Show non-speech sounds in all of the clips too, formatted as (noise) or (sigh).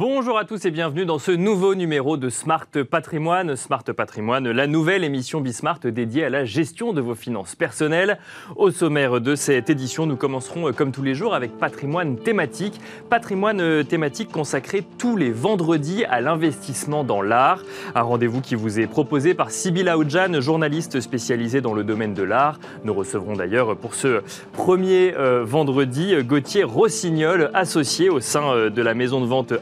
Bonjour à tous et bienvenue dans ce nouveau numéro de Smart Patrimoine. Smart Patrimoine, la nouvelle émission Bismart dédiée à la gestion de vos finances personnelles. Au sommaire de cette édition, nous commencerons euh, comme tous les jours avec patrimoine thématique. Patrimoine euh, thématique consacré tous les vendredis à l'investissement dans l'art. Un rendez-vous qui vous est proposé par Sybilla Oudjan, journaliste spécialisée dans le domaine de l'art. Nous recevrons d'ailleurs pour ce premier euh, vendredi Gauthier Rossignol, associé au sein de la maison de vente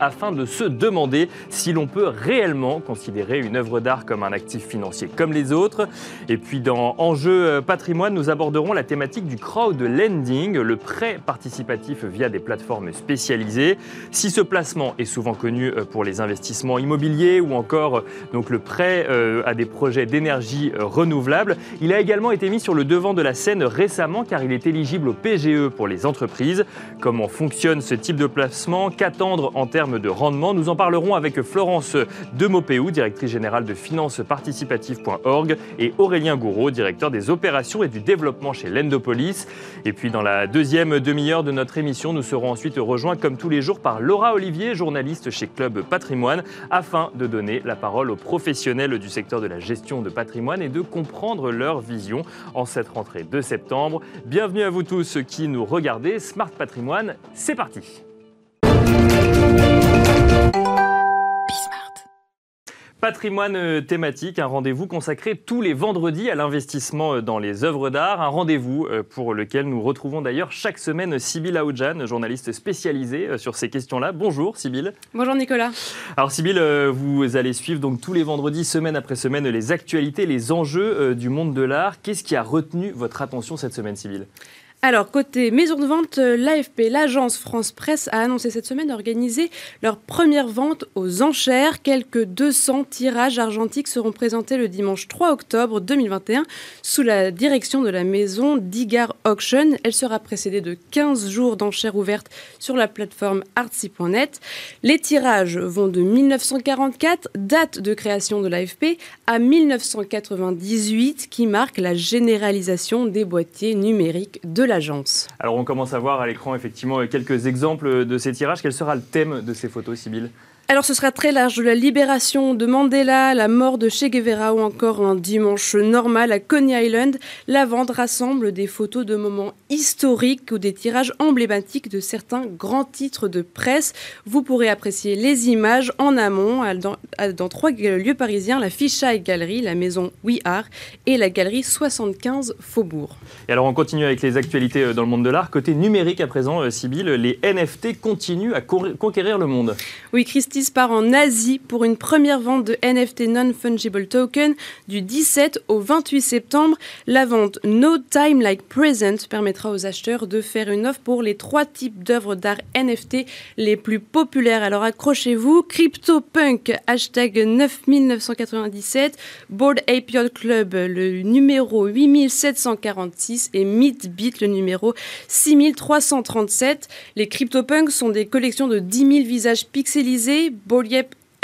afin de se demander si l'on peut réellement considérer une œuvre d'art comme un actif financier comme les autres. Et puis dans Enjeu euh, patrimoine, nous aborderons la thématique du crowd lending, le prêt participatif via des plateformes spécialisées. Si ce placement est souvent connu euh, pour les investissements immobiliers ou encore euh, donc le prêt à des projets d'énergie renouvelable, il a également été mis sur le devant de la scène récemment car il est éligible au PGE pour les entreprises. Comment fonctionne ce type de placement? Qu'attendre en termes de rendement. Nous en parlerons avec Florence Demopéou, directrice générale de financeparticipative.org, et Aurélien Gouraud, directeur des opérations et du développement chez Lendopolis. Et puis dans la deuxième demi-heure de notre émission, nous serons ensuite rejoints comme tous les jours par Laura Olivier, journaliste chez Club Patrimoine, afin de donner la parole aux professionnels du secteur de la gestion de patrimoine et de comprendre leur vision en cette rentrée de septembre. Bienvenue à vous tous qui nous regardez. Smart Patrimoine, c'est parti. Patrimoine euh, thématique, un rendez-vous consacré tous les vendredis à l'investissement euh, dans les œuvres d'art, un rendez-vous euh, pour lequel nous retrouvons d'ailleurs chaque semaine Sybille Aoudjan, journaliste spécialisée sur ces questions-là. Bonjour Sybille. Bonjour Nicolas. Alors Sybille, vous allez suivre donc tous les vendredis, semaine après semaine, les actualités, les enjeux du monde de l'art. Qu'est-ce qui a retenu votre attention cette semaine, Sybille? Alors, côté maison de vente, euh, l'AFP, l'agence France Presse, a annoncé cette semaine organiser leur première vente aux enchères. Quelques 200 tirages argentiques seront présentés le dimanche 3 octobre 2021 sous la direction de la maison Digar Auction. Elle sera précédée de 15 jours d'enchères ouvertes sur la plateforme artsy.net. Les tirages vont de 1944, date de création de l'AFP, à 1998, qui marque la généralisation des boîtiers numériques de la alors on commence à voir à l'écran effectivement quelques exemples de ces tirages. Quel sera le thème de ces photos, Sybille alors ce sera très large, de la libération de Mandela, la mort de Che Guevara ou encore un dimanche normal à Coney Island. La vente rassemble des photos de moments historiques ou des tirages emblématiques de certains grands titres de presse. Vous pourrez apprécier les images en amont dans, trois lieux parisiens, la Fisheye Gallery, la maison We Are et la galerie 75 Faubourg. Et alors on continue avec les actualités euh, dans le monde de l'art. Côté numérique à présent, euh, Sybille, les NFT continuent à conquérir le monde. Oui, Christine part en Asie pour une première vente de NFT Non-Fungible Token du 17 au 28 septembre. La vente No Time Like Present permettra aux acheteurs de faire une offre pour les trois types d'œuvres d'art NFT les plus populaires. Alors accrochez-vous, CryptoPunk, hashtag 9997, Board Ape Club, le numéro 8746 et Meatbeat, le numéro 6337. Les CryptoPunks sont des collections de 10 000 visages pixelisés Board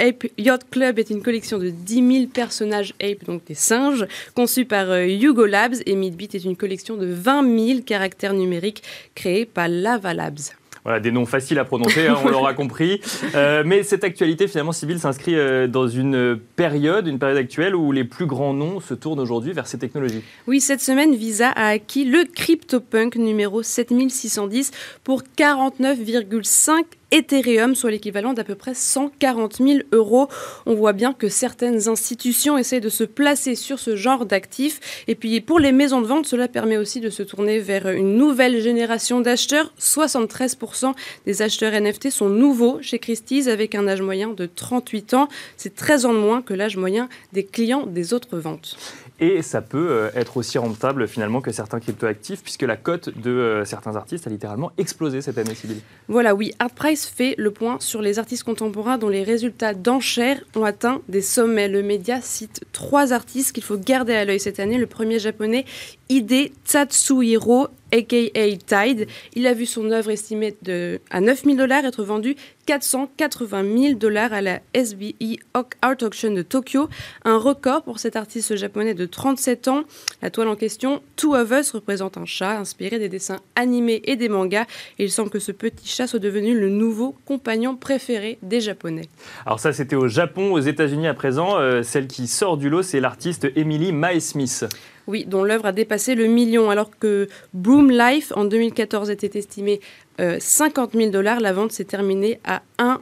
Ape Yacht Club est une collection de 10 000 personnages ape, donc des singes, conçus par euh, Hugo Labs. Et Midbeat est une collection de 20 000 caractères numériques créés par Lava Labs. Voilà, des noms faciles à prononcer, hein, on (laughs) l'aura compris. Euh, mais cette actualité, finalement, civile, s'inscrit euh, dans une période, une période actuelle où les plus grands noms se tournent aujourd'hui vers ces technologies. Oui, cette semaine, Visa a acquis le CryptoPunk numéro 7610 pour 49,5 Ethereum, soit l'équivalent d'à peu près 140 000 euros. On voit bien que certaines institutions essaient de se placer sur ce genre d'actifs. Et puis pour les maisons de vente, cela permet aussi de se tourner vers une nouvelle génération d'acheteurs. 73% des acheteurs NFT sont nouveaux chez Christie's avec un âge moyen de 38 ans. C'est 13 ans de moins que l'âge moyen des clients des autres ventes. Et ça peut euh, être aussi rentable finalement que certains cryptoactifs, puisque la cote de euh, certains artistes a littéralement explosé cette année, Sybille. Voilà, oui. ArtPrice fait le point sur les artistes contemporains dont les résultats d'enchères ont atteint des sommets. Le média cite trois artistes qu'il faut garder à l'œil cette année. Le premier japonais, Ide Tatsuhiro, aka Tide. Il a vu son œuvre estimée de, à 9000 dollars être vendue 480 000 dollars à la SBE Art Auction de Tokyo, un record pour cet artiste japonais de 37 ans. La toile en question, Two of Us, représente un chat inspiré des dessins animés et des mangas. Et il semble que ce petit chat soit devenu le nouveau compagnon préféré des Japonais. Alors ça, c'était au Japon, aux États-Unis à présent. Euh, celle qui sort du lot, c'est l'artiste Emily Mae Smith. Oui, dont l'œuvre a dépassé le million, alors que Broom Life en 2014 était estimé 50 000 dollars. La vente s'est terminée à 1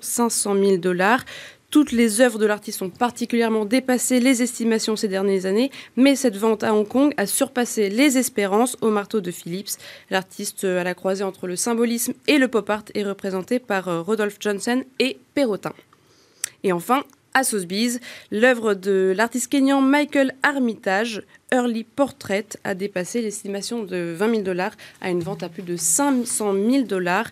500 000 dollars. Toutes les œuvres de l'artiste ont particulièrement dépassé les estimations ces dernières années, mais cette vente à Hong Kong a surpassé les espérances au marteau de Phillips. L'artiste à la croisée entre le symbolisme et le pop art est représenté par euh, Rodolphe Johnson et Perrotin. Et enfin, à Sotheby's, l'œuvre de l'artiste kényan Michael Armitage, Early Portrait a dépassé l'estimation de 20 000 dollars à une vente à plus de 500 000 dollars.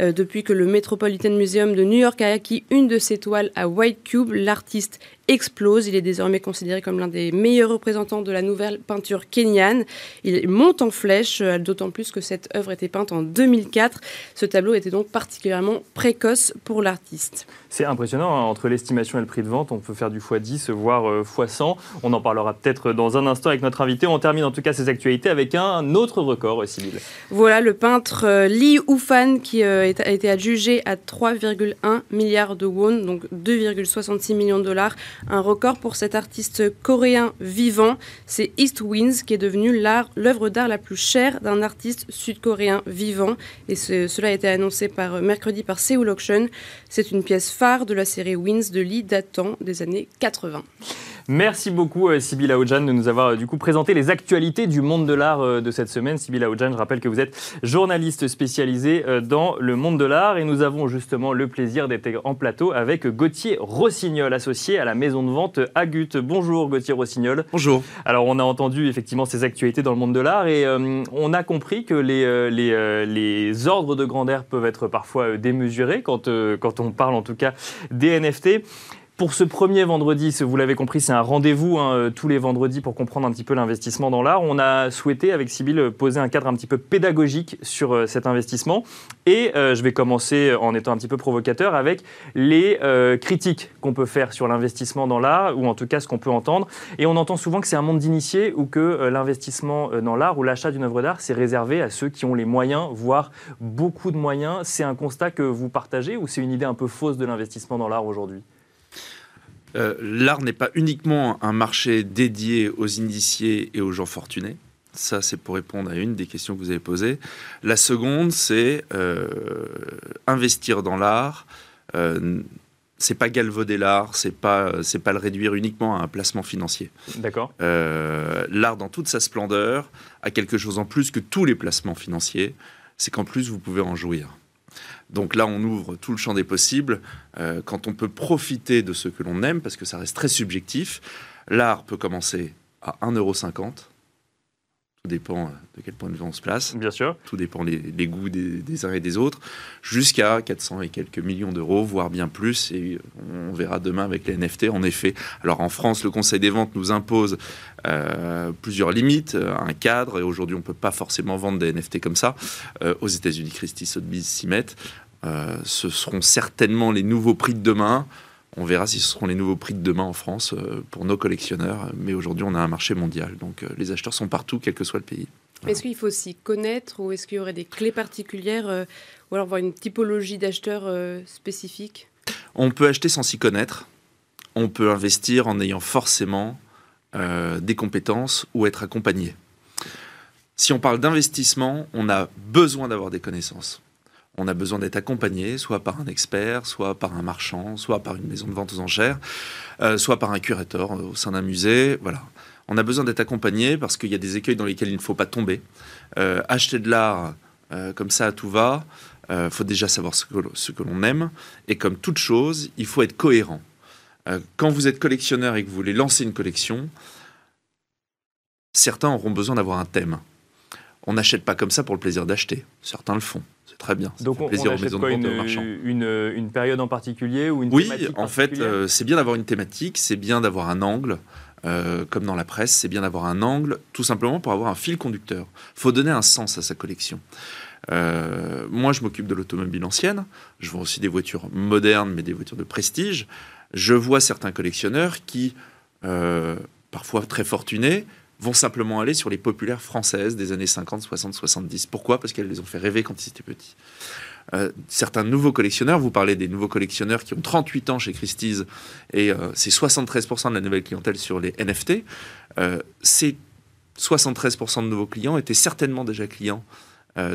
Euh, depuis que le Metropolitan Museum de New York a acquis une de ses toiles à White Cube, l'artiste explose. Il est désormais considéré comme l'un des meilleurs représentants de la nouvelle peinture kenyane. Il monte en flèche, euh, d'autant plus que cette œuvre était peinte en 2004. Ce tableau était donc particulièrement précoce pour l'artiste. C'est impressionnant, hein. entre l'estimation et le prix de vente, on peut faire du x10, voire euh, x100. On en parlera peut-être dans un instant avec notre invité. On termine en tout cas ces actualités avec un autre record, Sybille. Voilà, le peintre Li Ufan qui a été adjugé à 3,1 milliards de won, donc 2,66 millions de dollars un record pour cet artiste coréen vivant. C'est East Winds qui est devenu l'œuvre d'art la plus chère d'un artiste sud-coréen vivant. Et cela a été annoncé par, mercredi par Seoul Auction. C'est une pièce phare de la série Winds de Lee datant des années 80. Merci beaucoup, euh, Sybille Aoudjan, de nous avoir euh, du coup présenté les actualités du monde de l'art euh, de cette semaine. Sybille Aoudjan, je rappelle que vous êtes journaliste spécialisée dans le monde de l'art et nous avons justement le plaisir d'être en plateau avec Gauthier Rossignol, associé à la maison de vente Agut. Bonjour Gauthier Rossignol. Bonjour. Alors on a entendu effectivement ces actualités dans le monde de l'art et on a compris que les, les, les, ordres de grandeur peuvent être parfois démesurés quand, quand on parle en tout cas des NFT. Pour ce premier vendredi, vous l'avez compris, c'est un rendez-vous hein, euh, tous les vendredis pour comprendre un petit peu l'investissement dans l'art. On a souhaité, avec Sybille, poser un cadre un petit peu pédagogique sur euh, cet investissement. Et euh, je vais commencer en étant un petit peu provocateur avec les critiques qu'on peut faire sur l'investissement dans l'art, ou en tout cas ce qu'on peut entendre. Et on entend souvent que c'est un monde d'initiés ou que l'investissement dans l'art ou l'achat d'une œuvre d'art, c'est réservé à ceux qui ont les moyens, voire beaucoup de moyens. C'est un constat que vous partagez ou c'est une idée un peu fausse de l'investissement dans l'art aujourd'hui? Euh, l'art n'est pas uniquement un marché dédié aux initiés et aux gens fortunés. Ça, c'est pour répondre à une des questions que vous avez posées. La seconde, c'est euh, investir dans l'art. Euh, c'est pas galvauder l'art, c'est pas c'est pas le réduire uniquement à un placement financier. D'accord. l'art dans toute sa splendeur a quelque chose en plus que tous les placements financiers, c'est qu'en plus vous pouvez en jouir. Donc là, on ouvre tout le champ des possibles. Euh, quand on peut profiter de ce que l'on aime, parce que ça reste très subjectif, l'art peut commencer à 1,50€. Tout dépend euh, de quel point de vue on se place. Bien sûr. Tout dépend des, goûts des, uns et des autres. Jusqu'à 400 et quelques millions d'euros, voire bien plus. Et on verra demain avec les NFT. En effet, alors en France, le Conseil des ventes nous impose euh, plusieurs limites, euh, un cadre. Et aujourd'hui, on ne peut pas forcément vendre des NFT comme ça. aux États-Unis, Christie Sotheby's s'y mettent. ce seront certainement les nouveaux prix de demain. On verra si ce seront les nouveaux prix de demain en France euh, pour nos collectionneurs. Mais aujourd'hui, on a un marché mondial. Donc euh, les acheteurs sont partout, quel que soit le pays. Est-ce qu'il faut s'y connaître ou est-ce qu'il y aurait des clés particulières euh, ou alors voir une typologie d'acheteurs spécifiques On peut acheter sans s'y connaître. On peut investir en ayant forcément des compétences ou être accompagné. Si on parle d'investissement, on a besoin d'avoir des connaissances on a besoin d'être accompagné, soit par un expert, soit par un marchand, soit par une maison de vente aux enchères, euh, soit par un curateur au sein d'un musée. Voilà. On a besoin d'être accompagné parce qu'il y a des écueils dans lesquels il ne faut pas tomber. Euh, acheter de l'art euh, comme ça à tout va, il faut déjà savoir ce que, ce que l'on aime. Et comme toute chose, il faut être cohérent. quand vous êtes collectionneur et que vous voulez lancer une collection, certains auront besoin d'avoir un thème. On n'achète pas comme ça pour le plaisir d'acheter. Certains le font très bien. Donc on, plaisir quoi, une, une, une, période en particulier ou une Oui, en fait, euh, c'est bien d'avoir une thématique, c'est bien d'avoir un angle. euh, comme dans la presse, c'est bien d'avoir un angle, tout simplement pour avoir un fil conducteur. Il faut donner un sens à sa collection. Euh, moi, je m'occupe de l'automobile ancienne. Je vois aussi des voitures modernes, mais des voitures de prestige. Je vois certains collectionneurs qui, euh, parfois très fortunés, vont simplement aller sur les populaires françaises des années 50, 60, 70. Pourquoi? Parce qu'elles les ont fait rêver quand ils étaient petits. Euh, certains nouveaux collectionneurs, vous parlez des nouveaux collectionneurs qui ont 38 ans chez Christie's et euh, c'est 73% de la nouvelle clientèle sur les NFT. Euh, ces 73% de nouveaux clients étaient certainement déjà clients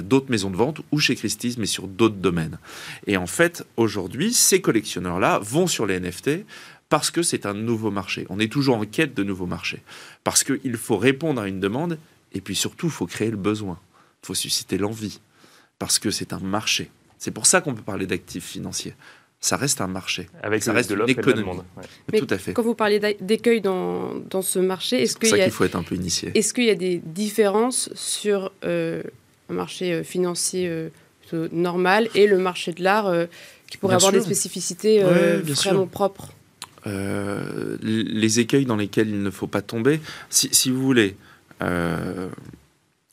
d'autres maisons de vente ou chez Christie's, mais sur d'autres domaines. Et en fait, aujourd'hui, ces collectionneurs-là vont sur les NFT parce que c'est un nouveau marché. On est toujours en quête de nouveaux marchés. Parce qu'il faut répondre à une demande et puis surtout, il faut créer le besoin. Il faut susciter l'envie. Parce que c'est un marché. C'est pour ça qu'on peut parler d'actifs financiers. Ça reste un marché. Avec ça reste de une économie. Mais Tout à fait. Quand vous parlez d'écueil dans, dans, ce marché, est-ce qu'il y a, faut être un peu initié. Est-ce qu'il y a des différences sur euh, un marché euh, financier euh, normal et le marché de l'art qui pourrait avoir des spécificités vraiment propres? Les écueils dans lesquels il ne faut pas tomber. Si, vous voulez,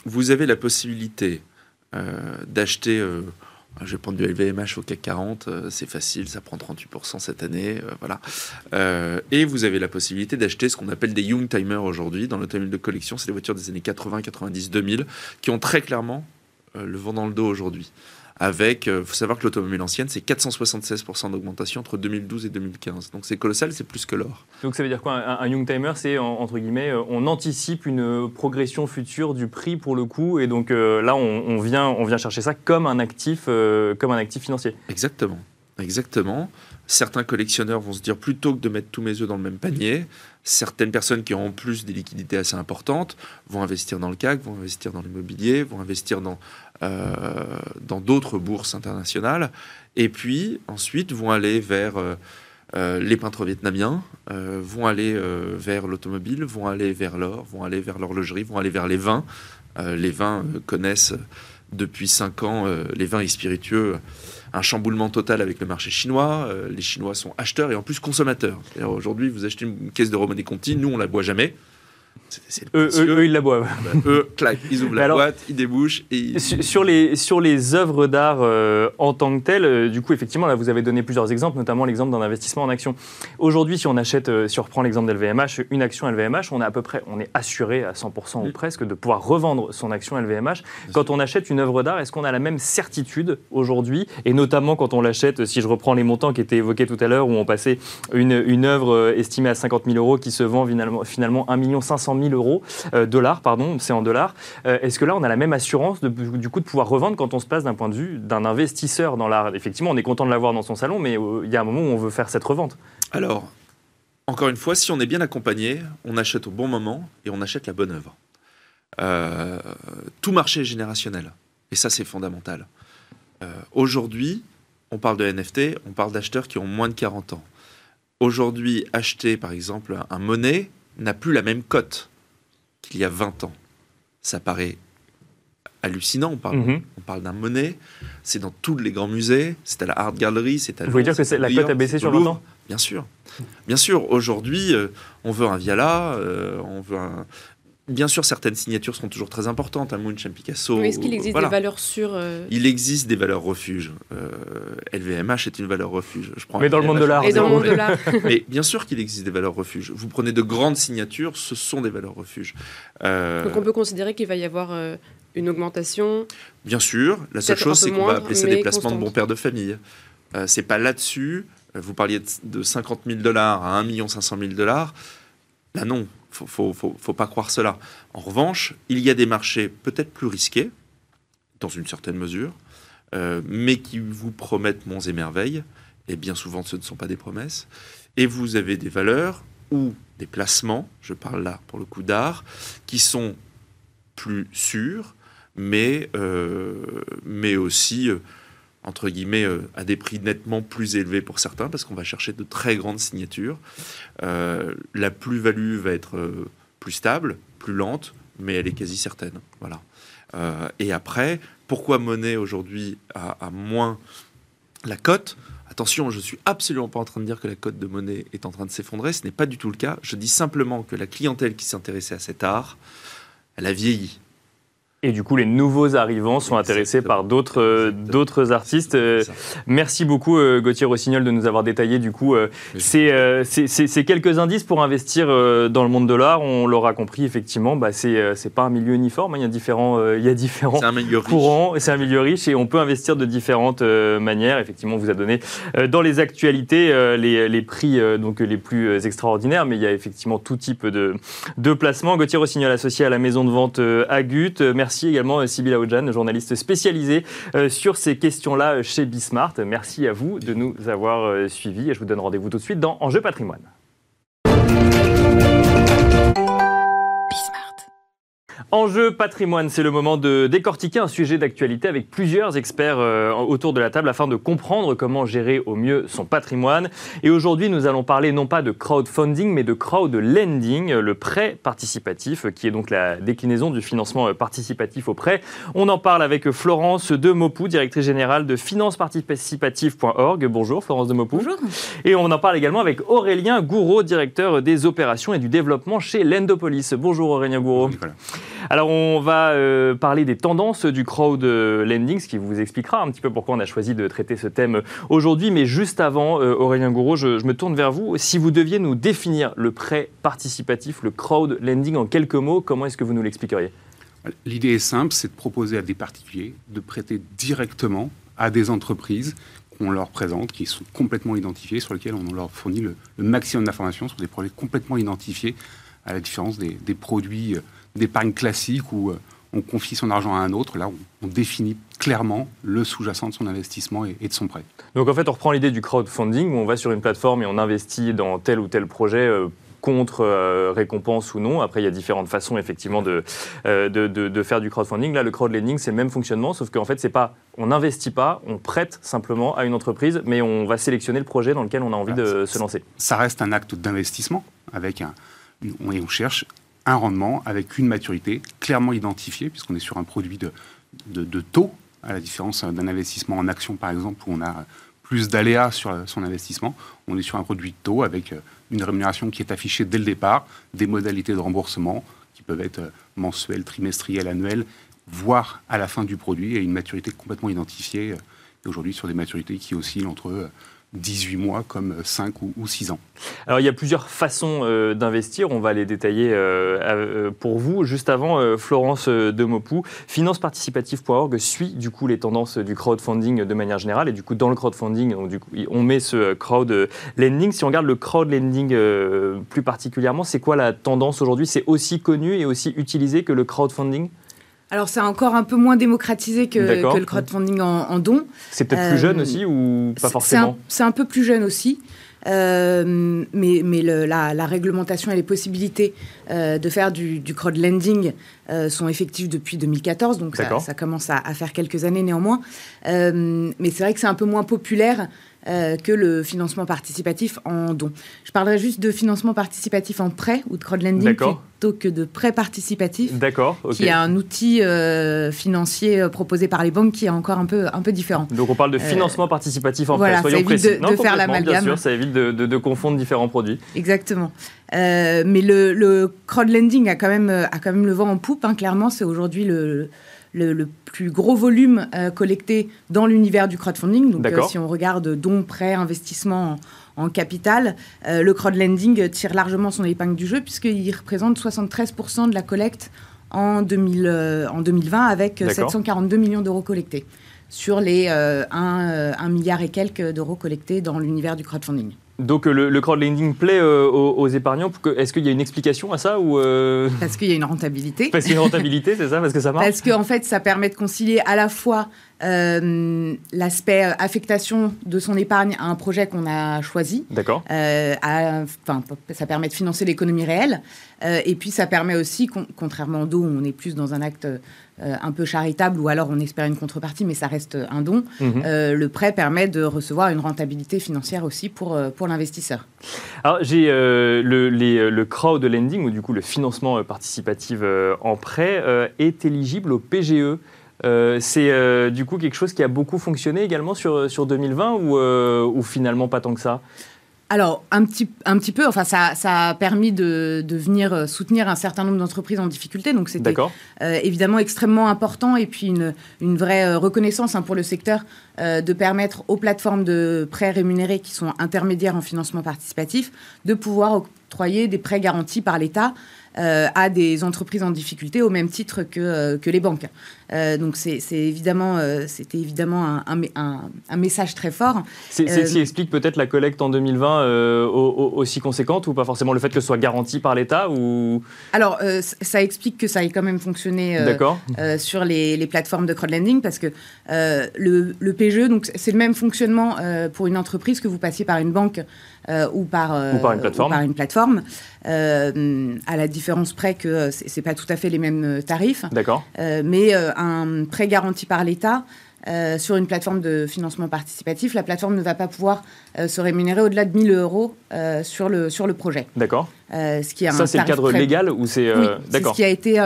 vous avez la possibilité d'acheter je vais prendre du LVMH au CAC 40, euh, c'est facile, ça prend 38% cette année, euh, voilà. Euh, et vous avez la possibilité d'acheter ce qu'on appelle des Young Timers aujourd'hui dans l'automobile de collection. C'est des voitures des années 80, 90, 2000 qui ont très clairement le vent dans le dos aujourd'hui avec, il euh, faut savoir que l'automobile ancienne, c'est 476% d'augmentation entre 2012 et 2015. Donc c'est colossal, c'est plus que l'or. Donc ça veut dire quoi Un, young timer, c'est entre guillemets, euh, on anticipe une progression future du prix pour le coup, et donc euh, là, on, vient, on vient chercher ça comme un actif, comme un actif financier. Exactement, exactement. Certains collectionneurs vont se dire plutôt que de mettre tous mes œufs dans le même panier, certaines personnes qui ont en plus des liquidités assez importantes vont investir dans le CAC, vont investir dans l'immobilier, vont investir dans euh, dans d'autres bourses internationales, et puis ensuite vont aller vers euh, euh, les peintres vietnamiens, vont aller vers l'automobile, vont aller vers l'or, vont aller vers l'horlogerie, vont aller vers les vins. les vins connaissent depuis cinq ans, les vins et spiritueux, un chamboulement total avec le marché chinois. les Chinois sont acheteurs et en plus consommateurs. Aujourd'hui, vous achetez une caisse de Romanée Conti, nous on la boit jamais. Eux, ils la boivent. Ah (laughs) bah, eux, clac, ils ouvrent la boîte, ils débouchent. Et Sur, les, sur les œuvres d'art euh, en tant que telles, euh, du coup, effectivement, là, vous avez donné plusieurs exemples, notamment l'exemple d'un investissement en action. Aujourd'hui, si on achète, euh, si on reprend l'exemple d'LVMH, une action LVMH, on est à peu près, on est assuré à 100% ou presque de pouvoir revendre son action LVMH. Quand on achète une œuvre d'art, est-ce qu'on a la même certitude aujourd'hui? Et notamment quand on l'achète, si je reprends les montants qui étaient évoqués tout à l'heure, où on passait une, une œuvre estimée à 50 000 euros qui se vend finalement, finalement 1 500 000 euros, euh, dollars, pardon, c'est en dollars. Euh, est-ce que là, on a la même assurance de, du coup de pouvoir revendre quand on se place d'un point de vue d'un investisseur dans l'art? Effectivement, on est content de l'avoir dans son salon, mais euh, il y a un moment où on veut faire cette revente. Alors, encore une fois, si on est bien accompagné, on achète au bon moment et on achète la bonne œuvre. tout marché est générationnel. Et ça, c'est fondamental. Aujourd'hui, on parle de NFT, on parle d'acheteurs qui ont moins de 40 ans. Aujourd'hui, acheter par exemple un monnaie n'a plus la même cote qu'il y a 20 ans. Ça paraît hallucinant. On parle, mhm. parle d'un monnaie, c'est dans tous les grands musées, c'est à la Art Gallery, c'est à. Vous voulez dire que la cote a baissé sur 20 ans? Bien sûr. Bien sûr, aujourd'hui, euh, on veut un Viala, euh, on veut un, Bien sûr, certaines signatures seront toujours très importantes, un Munch, un Picasso. Est-ce qu'il existe des valeurs sûres euh Il existe des valeurs refuges. LVMH euh, est une valeur refuge. Je prends Mais dans le monde de l'art. Et dans le monde de l'art. (laughs) Mais bien sûr qu'il existe des valeurs refuges. Vous prenez de grandes signatures, ce sont des valeurs refuges. Euh, Donc on peut considérer qu'il va y avoir une augmentation Bien sûr. La seule chose, c'est qu'on va appeler ça des placements de bon père de famille. c'est pas là-dessus. Vous parliez de 50 000 dollars à 1 500 000 dollars. Là, non faut, faut, faut, pas croire cela. En revanche, il y a des marchés peut-être plus risqués, dans une certaine mesure, euh, mais qui vous promettent monts et merveilles, et bien souvent ce ne sont pas des promesses. Et vous avez des valeurs ou des placements, je parle là pour le coup d'art, qui sont plus sûrs, mais, euh, aussi euh, entre guillemets, euh, à des prix nettement plus élevés pour certains, parce qu'on va chercher de très grandes signatures. Euh, la plus-value va être euh, plus stable, plus lente, mais elle est quasi certaine. Voilà. et après, pourquoi Monet aujourd'hui a, moins la cote? Attention, je suis absolument pas en train de dire que la cote de monnaie est en train de s'effondrer, ce n'est pas du tout le cas. Je dis simplement que la clientèle qui s'intéressait à cet art, elle a vieilli. Et du coup, les nouveaux arrivants sont intéressés par d'autres euh, d'autres artistes. Euh, merci beaucoup, euh, Gauthier Rossignol, de nous avoir détaillé du coup ces, ces, quelques indices pour investir dans le monde de l'art. On l'aura compris, effectivement, bah, c'est c'est pas un milieu uniforme. Hein. Il y a différents il y a différents courants. C'est un milieu riche et on peut investir de différentes manières. Effectivement, on vous a donné dans les actualités les, les prix donc les plus extraordinaires, mais il y a effectivement tout type de de placements. Gauthier Rossignol, associé à la maison de vente Agut. Merci Merci également euh, Sybille Aoudjan, journaliste spécialisée euh, sur ces questions-là euh, chez Bismart. Merci à vous de nous avoir suivis et je vous donne rendez-vous tout de suite dans Enjeu patrimoine. Enjeu patrimoine, c'est le moment de décortiquer un sujet d'actualité avec plusieurs experts euh, autour de la table afin de comprendre comment gérer au mieux son patrimoine. Et aujourd'hui, nous allons parler non pas de crowdfunding, mais de crowdlending, le prêt participatif, qui est donc la déclinaison du financement euh, participatif au prêt. On en parle avec Florence Demopou, directrice générale de financeparticipative.org. Bonjour Florence Demopou. Bonjour. Et on en parle également avec Aurélien Gouraud, directeur des opérations et du développement chez Lendopolis. Bonjour Aurélien Gouraud. Alors on va euh, parler des tendances du crowd lending, ce qui vous expliquera un petit peu pourquoi on a choisi de traiter ce thème aujourd'hui. Mais juste avant, euh, Aurélien Gouraud, je, me tourne vers vous. Si vous deviez nous définir le prêt participatif, le crowd lending en quelques mots, comment est-ce que vous nous l'expliqueriez? L'idée est simple, c'est de proposer à des particuliers de prêter directement à des entreprises qu'on leur présente, qui sont complètement identifiées, sur lesquelles on leur fournit le, maximum d'informations sur des projets complètement identifiés, à la différence des, produits euh, d'épargne classique où euh, on confie son argent à un autre. Là, on, définit clairement le sous-jacent de son investissement et, de son prêt. Donc en fait, on reprend l'idée du crowdfunding où on va sur une plateforme et on investit dans tel ou tel projet. Euh, contre euh, récompense ou non. Après, il y a différentes façons effectivement de, de, de, faire du crowdfunding. Là, le crowdlending, c'est le même fonctionnement, sauf qu'en fait, c'est pas, on n'investit pas, on prête simplement à une entreprise, mais on va sélectionner le projet dans lequel on a envie de se lancer. Ça reste un acte d'investissement avec un, et on cherche un rendement avec une maturité clairement identifiée, puisqu'on est sur un produit de, de, taux, à la différence d'un investissement en action, par exemple, où on a plus d'aléas sur son investissement. On est sur un produit de taux avec une rémunération qui est affichée dès le départ, des modalités de remboursement qui peuvent être mensuelles, trimestrielles, annuelles, voire à la fin du produit, et une maturité complètement identifiée, et aujourd'hui sur des maturités qui oscillent entre 18 mois comme 5 ou, 6 ans. Alors il y a plusieurs façons euh, d'investir, on va les détailler euh, euh, pour vous. Juste avant, Florence Demopou, financeparticipative.org suit du coup les tendances du crowdfunding de manière générale et du coup dans le crowdfunding, on, on met ce crowd lending. Si on regarde le crowd lending plus particulièrement, c'est quoi la tendance aujourd'hui? C'est aussi connu et aussi utilisé que le crowdfunding? Alors c'est encore un peu moins démocratisé que, le crowdfunding en, don. C'est peut-être plus jeune euh, aussi ou pas forcément C'est un, peu plus jeune aussi. Euh, mais, mais la, réglementation et les possibilités euh, de faire du, du crowdlending sont effectives depuis 2014, donc ça, commence à, à, faire quelques années néanmoins. mais c'est vrai que c'est un peu moins populaire euh, que le financement participatif en don. Je parlerai juste de financement participatif en prêt ou de crowdlending plutôt que de prêt participatif. D'accord. Qui est un outil euh, financier euh, proposé par les banques qui est encore un peu, un peu différent. Donc on parle de financement participatif en prêt. Soyons ça évite précis. de, faire. Bien sûr, ça évite de, de, confondre différents produits. Exactement. mais le, le crowdlending a quand même, a quand même le vent en poupe. Hein, clairement, c'est aujourd'hui le le, plus gros volume euh, collecté dans l'univers du crowdfunding. Donc, euh, si on regarde dons, prêts, investissements en, capital, euh, le crowdlending tire largement son épingle du jeu puisqu'il représente 73% de la collecte en, 2000, en 2020 avec 742 millions d'euros collectés sur les 1, milliard et quelques d'euros collectés dans l'univers du crowdfunding. Donc le, le crowdlending plaît euh, aux, épargnants. Est-ce qu'il y a une explication à ça ou euh, Parce qu'il y a une rentabilité. Parce qu'il y a une rentabilité, c'est ça Parce que ça marche Parce qu'en fait, ça permet de concilier à la fois euh, l'aspect affectation de son épargne à un projet qu'on a choisi. D'accord. ça permet de financer l'économie réelle. et puis ça permet aussi, contrairement au dos, on est plus dans un acte euh, un peu charitable ou alors on espère une contrepartie, mais ça reste un don. Mhm. Euh, le prêt permet de recevoir une rentabilité financière aussi pour, euh, pour l'investisseur. Alors j'ai le, le crowd lending ou du coup le financement participatif en prêt est éligible au PGE. c'est du coup quelque chose qui a beaucoup fonctionné également sur, sur 2020 ou, ou finalement pas tant que ça? Alors, un petit, un petit peu, enfin, ça, ça a permis de, de, venir euh, soutenir un certain nombre d'entreprises en difficulté. Donc, c'était euh, évidemment extrêmement important et puis une, une vraie euh, reconnaissance hein, pour le secteur de permettre aux plateformes de prêts rémunérés qui sont intermédiaires en financement participatif de pouvoir octroyer des prêts garantis par l'État euh, à des entreprises en difficulté au même titre que, que les banques. Euh, donc c'est évidemment, c'était évidemment un, un, un, message très fort. C'est ce qui explique peut-être la collecte en 2020 aussi conséquente ou pas forcément le fait que ce soit garanti par l'État ou... Alors ça explique que ça ait quand même fonctionné sur les, les, plateformes de crowdlending parce que le, le PGE, donc c'est le même fonctionnement pour une entreprise que vous passiez par une banque ou, par, ou par une plateforme. Par une plateforme. Euh, à la différence près que euh, c'est pas tout à fait les mêmes euh, tarifs. D'accord. mais un prêt garanti par l'État. sur une plateforme de financement participatif, la plateforme ne va pas pouvoir se rémunérer au-delà de 1000 euros sur, le, sur le projet. D'accord. ce qui Ça, c'est le cadre légal ou c'est. Oui, c'est ce qui a été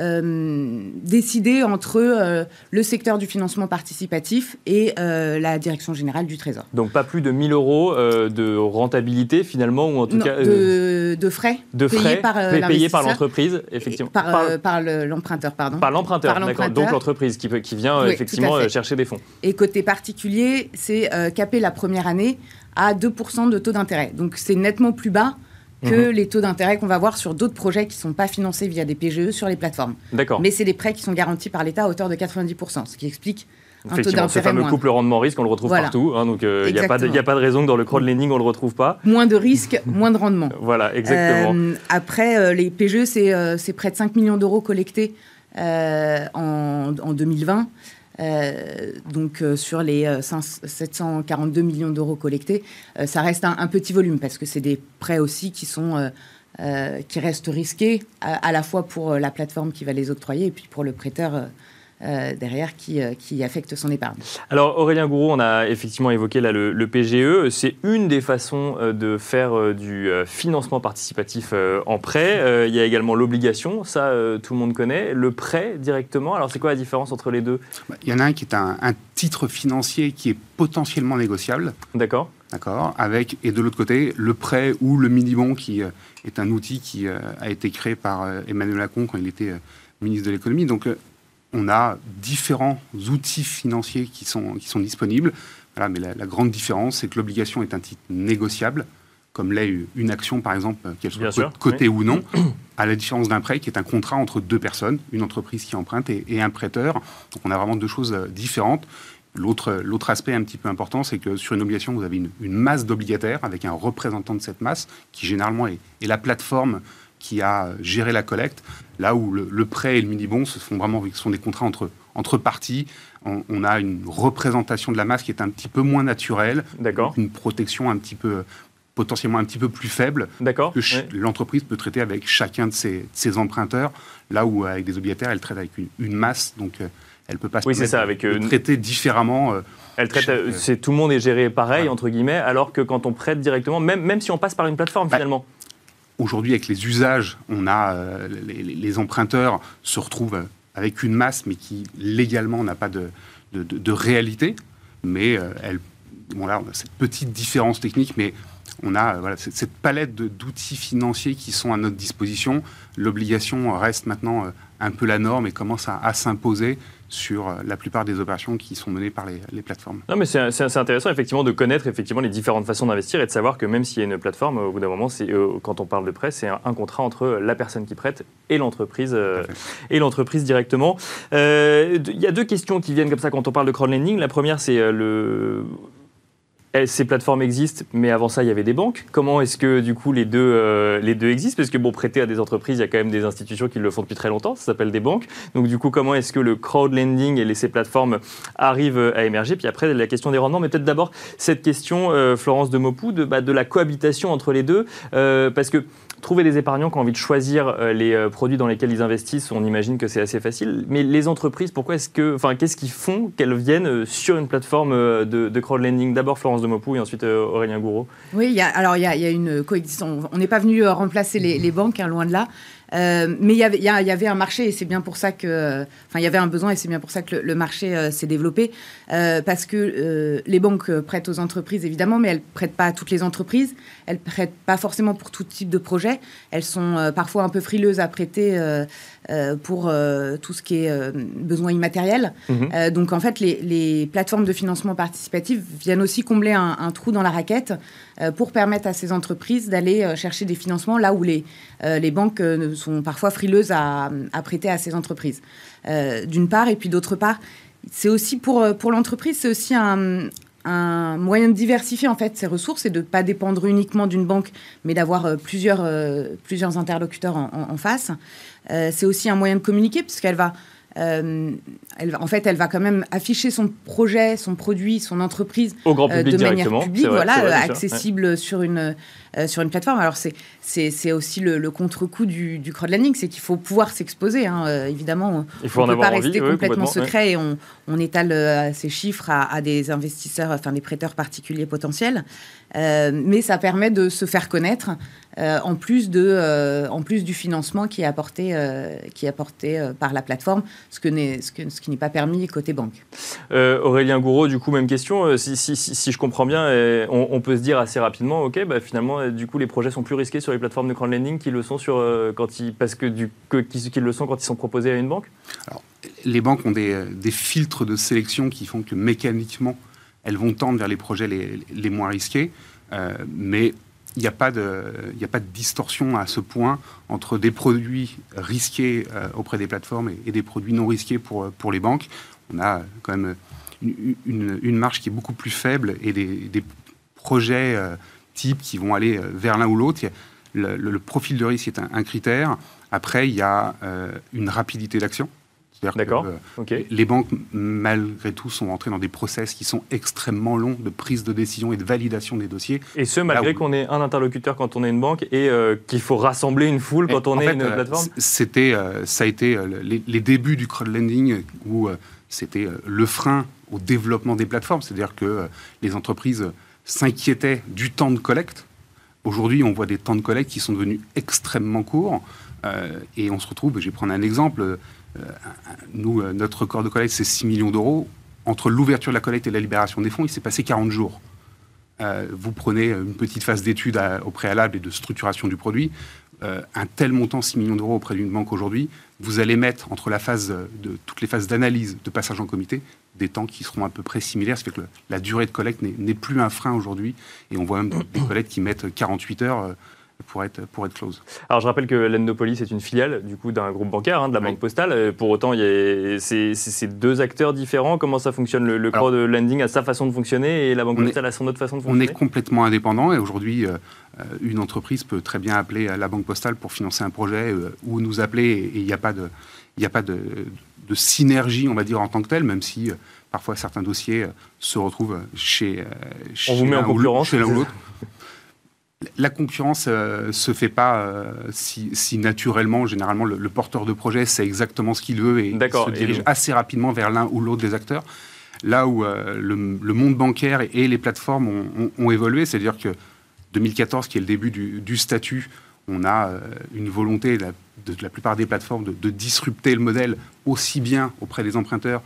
euh, décidé entre euh, le secteur du financement participatif et euh, la direction générale du Trésor. Donc pas plus de 1000 euros de rentabilité finalement, ou en tout cas... De, de, frais. De frais payés par, l'entreprise, effectivement. Par, par, l'emprunteur, pardon. Par l'emprunteur, d'accord. Donc l'entreprise qui, qui vient effectivement chercher des fonds. Et côté particulier, c'est capé la première année à 2% de taux d'intérêt. Donc c'est nettement plus bas que mhm. les taux d'intérêt qu'on va voir sur d'autres projets qui ne sont pas financés via des PGE sur les plateformes. D'accord. Mais c'est des prêts qui sont garantis par l'État à hauteur de 90%, ce qui explique un taux d'intérêt Ce fameux couple rendement-risque, on le retrouve partout. Hein, donc il n'y a, a, pas de raison que dans le crowdlending, on ne le retrouve pas. Moins de risques, (laughs) moins de rendement. voilà, exactement. Euh, après, euh, les PGE, euh, c'est près de 5 millions d'euros collectés en, en, 2020. Euh, donc euh, sur les 742 euh, millions d'euros collectés, ça reste un, petit volume parce que c'est des prêts aussi qui sont qui restent risqués à, la fois pour la plateforme qui va les octroyer et puis pour le prêteur euh, derrière qui, euh, qui, affecte son épargne. Alors Aurélien Gourou, on a effectivement évoqué là, le, PGE. C'est une des façons euh, de faire du financement participatif en prêt. il y a également l'obligation, ça tout le monde connaît. Le prêt directement, alors c'est quoi la différence entre les deux? Il y en a un qui est un, titre financier qui est potentiellement négociable. D'accord. D'accord. Avec, et de l'autre côté, le prêt ou le mini-bon qui est un outil qui a été créé par Emmanuel Macron quand il était ministre de l'économie. Donc on a différents outils financiers qui sont, qui sont disponibles. mais la, grande différence, c'est que l'obligation est un titre négociable, comme l'est une action, par exemple, qu'elle soit cotée ou non, (clears throat) à la différence d'un prêt qui est un contrat entre deux personnes, une entreprise qui emprunte et, un prêteur. Donc on a vraiment deux choses euh, différentes. L'autre aspect un petit peu important, c'est que sur une obligation, vous avez une, masse d'obligataires avec un représentant de cette masse, qui généralement est, est la plateforme qui a géré la collecte, là où le, prêt et le mini-bon se font vraiment, ce sont des contrats entre, entre parties. On, a une représentation de la masse qui est un petit peu moins naturelle, une protection un petit peu potentiellement un petit peu plus faible que l'entreprise peut traiter avec chacun de ses, emprunteurs, là où avec des obligataires, elle traite avec une, masse, donc euh, elle peut pas se oui, ça, avec, euh, traiter différemment. Euh, elle traite, c'est tout le monde est géré pareil entre guillemets, alors que quand on prête directement, même, même si on passe par une plateforme bah, finalement. Aujourd'hui, avec les usages, on a euh, les, emprunteurs se retrouvent avec une masse, mais qui légalement n'a pas de, de, réalité. Mais euh, elle, bon là, on a cette petite différence technique, mais on a voilà, cette, palette d'outils financiers qui sont à notre disposition. L'obligation reste maintenant euh, un peu la norme et commence à s'imposer sur euh, la plupart des opérations qui sont menées par les, plateformes. Non, mais c'est intéressant effectivement de connaître effectivement les différentes façons d'investir et de savoir que même s'il y a une plateforme, au bout d'un moment, euh, quand on parle de prêt, c'est un, contrat entre la personne qui prête et l'entreprise euh, et l'entreprise directement. Il y a deux questions qui viennent comme ça quand on parle de crowdlending. La première, c'est le eh, ces plateformes existent, mais avant ça, il y avait des banques. Comment est-ce que, du coup, les deux, euh, les deux existent? Parce que, bon, prêter à des entreprises, il y a quand même des institutions qui le font depuis très longtemps, ça s'appelle des banques. Donc, du coup, comment est-ce que le crowdlending et ces plateformes arrivent à émerger? Puis après, la question des rendements, mais peut-être d'abord cette question, euh, Florence de Mopou, de, bah, de, la cohabitation entre les deux. Euh, parce que trouver des épargnants qui ont envie de choisir euh, les euh, produits dans lesquels ils investissent, on imagine que c'est assez facile. Mais les entreprises, pourquoi est-ce que, enfin, qu'est-ce qui font qu'elles viennent euh, sur une plateforme de, crowdlending? D'abord Florence de Mopou et ensuite Aurélien Gouraud. Oui, y a, alors il y, a, une coexistence. On n'est pas venu remplacer les, banques, hein, loin de là. Euh, mais il y, avait, y, avait un marché et c'est bien pour ça que, enfin, il y avait un besoin et c'est bien pour ça que le, marché euh, s'est développé parce que les banques prêtent aux entreprises évidemment, mais elles prêtent pas à toutes les entreprises. Elles prêtent pas forcément pour tout type de projet. Elles sont parfois un peu frileuses à prêter pour tout ce qui est besoin immatériel. Mhm. donc en fait, les, plateformes de financement participatif viennent aussi combler un, un trou dans la raquette pour permettre à ces entreprises d'aller chercher des financements là où les, les banques sont parfois frileuses à, prêter à ces entreprises. Euh, d'une part, et puis d'autre part, c'est aussi pour, pour l'entreprise, c'est aussi un, moyen de diversifier en fait ses ressources et de ne pas dépendre uniquement d'une banque, mais d'avoir euh, plusieurs, euh, plusieurs interlocuteurs en, face. C'est aussi un moyen de communiquer puisqu'elle va, elle, en fait, elle va quand même afficher son projet, son produit, son entreprise Au grand public de manière publique, voilà, accessible sur une euh, sur une plateforme. Alors, c'est aussi le, contre-coup du, du crowdlending, c'est qu'il faut pouvoir s'exposer. Hein. Euh, évidemment, Il faut on ne peut pas rester complètement secret et on, on étale euh, ces chiffres à, à, des investisseurs, enfin des prêteurs particuliers potentiels. mais ça permet de se faire connaître en, plus de, en plus du financement qui est apporté, qui est apporté par la plateforme, ce, que ce, que, ce qui n'est pas permis côté banque. Aurélien Gouraud, du coup, même question. Si, si, si, je comprends bien, on, on, peut se dire assez rapidement, OK, bah, finalement, euh, du coup, les projets sont plus risqués sur les plateformes de crowdlending qu'ils le sont sur, euh, quand ils, parce que du, qu'ils le sont quand ils sont proposés à une banque? Alors, les banques ont des, des, filtres de sélection qui font que mécaniquement, elles vont tendre vers les projets les, les moins risqués. Euh, mais il n'y a, a pas de distorsion à ce point entre des produits risqués auprès des plateformes et, des produits non risqués pour, pour les banques. On a quand même une, une, marge qui est beaucoup plus faible et des, des projets types qui vont aller euh, vers l'un ou l'autre. Le, profil de risque est un, critère. Après, il y a euh, une rapidité d'action. D'accord. Euh, les banques, malgré tout, sont entrées dans des process qui sont extrêmement longs de prise de décision et de validation des dossiers. Et ce, malgré qu'on ait un interlocuteur quand on est une banque et qu'il faut rassembler une foule quand on est une plateforme? C'était, ça a été les, les, débuts du crowdlending où c'était le frein au développement des plateformes. C'est-à-dire que les entreprises s'inquiétait du temps de collecte. Aujourd'hui, on voit des temps de collecte qui sont devenus extrêmement courts. Euh, et on se retrouve, je vais prendre un exemple, euh, euh, notre record de collecte, c'est 6 millions d'euros. Entre l'ouverture de la collecte et la libération des fonds, il s'est passé 40 jours. vous prenez une petite phase d'étude au préalable et de structuration du produit. un tel montant, 6 millions d'euros auprès d'une banque aujourd'hui, vous allez mettre entre toutes les phases d'analyse, de passage en comité, des temps qui seront à peu près similaires. Ce fait que la durée de collecte n'est plus un frein aujourd'hui. Et on voit même des (clears throat) collectes qui mettent 48 heures euh, pour être, pour être close. Alors je rappelle que l'Endopolis est une filiale du coup d'un groupe bancaire, hein, de la Banque Postale. Euh, pour autant, c'est deux acteurs différents. Comment ça fonctionne? Le, le crowdlending a sa façon de fonctionner et la Banque Postale a son autre façon de fonctionner On est complètement indépendant et aujourd'hui, euh, une entreprise peut très bien appeler la Banque Postale pour financer un projet ou nous appeler et il n'y a pas de... N'y a pas de, de synergie, on va dire, en tant que telle, même si euh, parfois certains dossiers euh, se retrouvent chez, chez on vous met en concurrence chez l'un ou l'autre. La concurrence ne euh, se fait pas si, naturellement. Généralement, le, porteur de projet sait exactement ce qu'il veut et il se dirige assez rapidement vers l'un ou l'autre des acteurs. Là où le, monde bancaire et, les plateformes ont, évolué, c'est-à-dire que 2014, qui est le début du, du statut, on a une volonté, de la plupart des plateformes de, disrupter le modèle aussi bien auprès des emprunteurs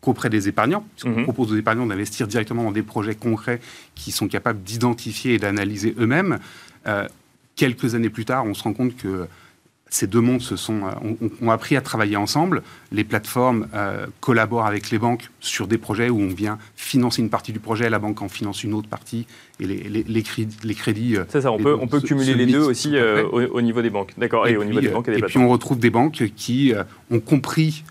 qu'auprès des épargnants, puisqu'on mhm. propose aux épargnants d'investir directement dans des projets concrets qui sont capables d'identifier et d'analyser eux-mêmes. Euh, quelques années plus tard, on se rend compte que ces deux mondes se sont, euh, ont, appris à travailler ensemble. Les plateformes euh, collaborent avec les banques sur des projets où on vient financer une partie du projet, la banque en finance une autre partie, et les, les, crédits. Les crédits C'est ça, on peut, on peut cumuler les deux aussi euh, au, niveau des banques. D'accord, et, au niveau des banques et des Et puis on retrouve des banques qui ont compris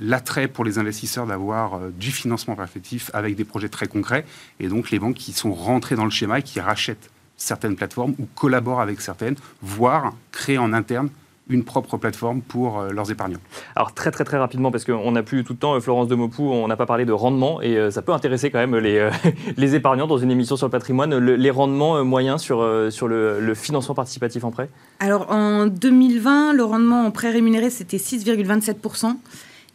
l'attrait pour les investisseurs d'avoir du financement perfectif avec des projets très concrets, et donc les banques qui sont rentrées dans le schéma et qui rachètent certaines plateformes ou collaborent avec certaines, voire créent en interne une propre plateforme pour euh, leurs épargnants. Alors très très très rapidement, parce qu'on n'a plus tout le temps, euh, Florence de Mopou, on n'a pas parlé de rendement, et euh, ça peut intéresser quand même les, (laughs) les épargnants dans une émission sur le patrimoine, les rendements moyens sur, sur le, financement participatif en prêt? Alors en 2020, le rendement en prêt rémunéré, c'était 6,27%,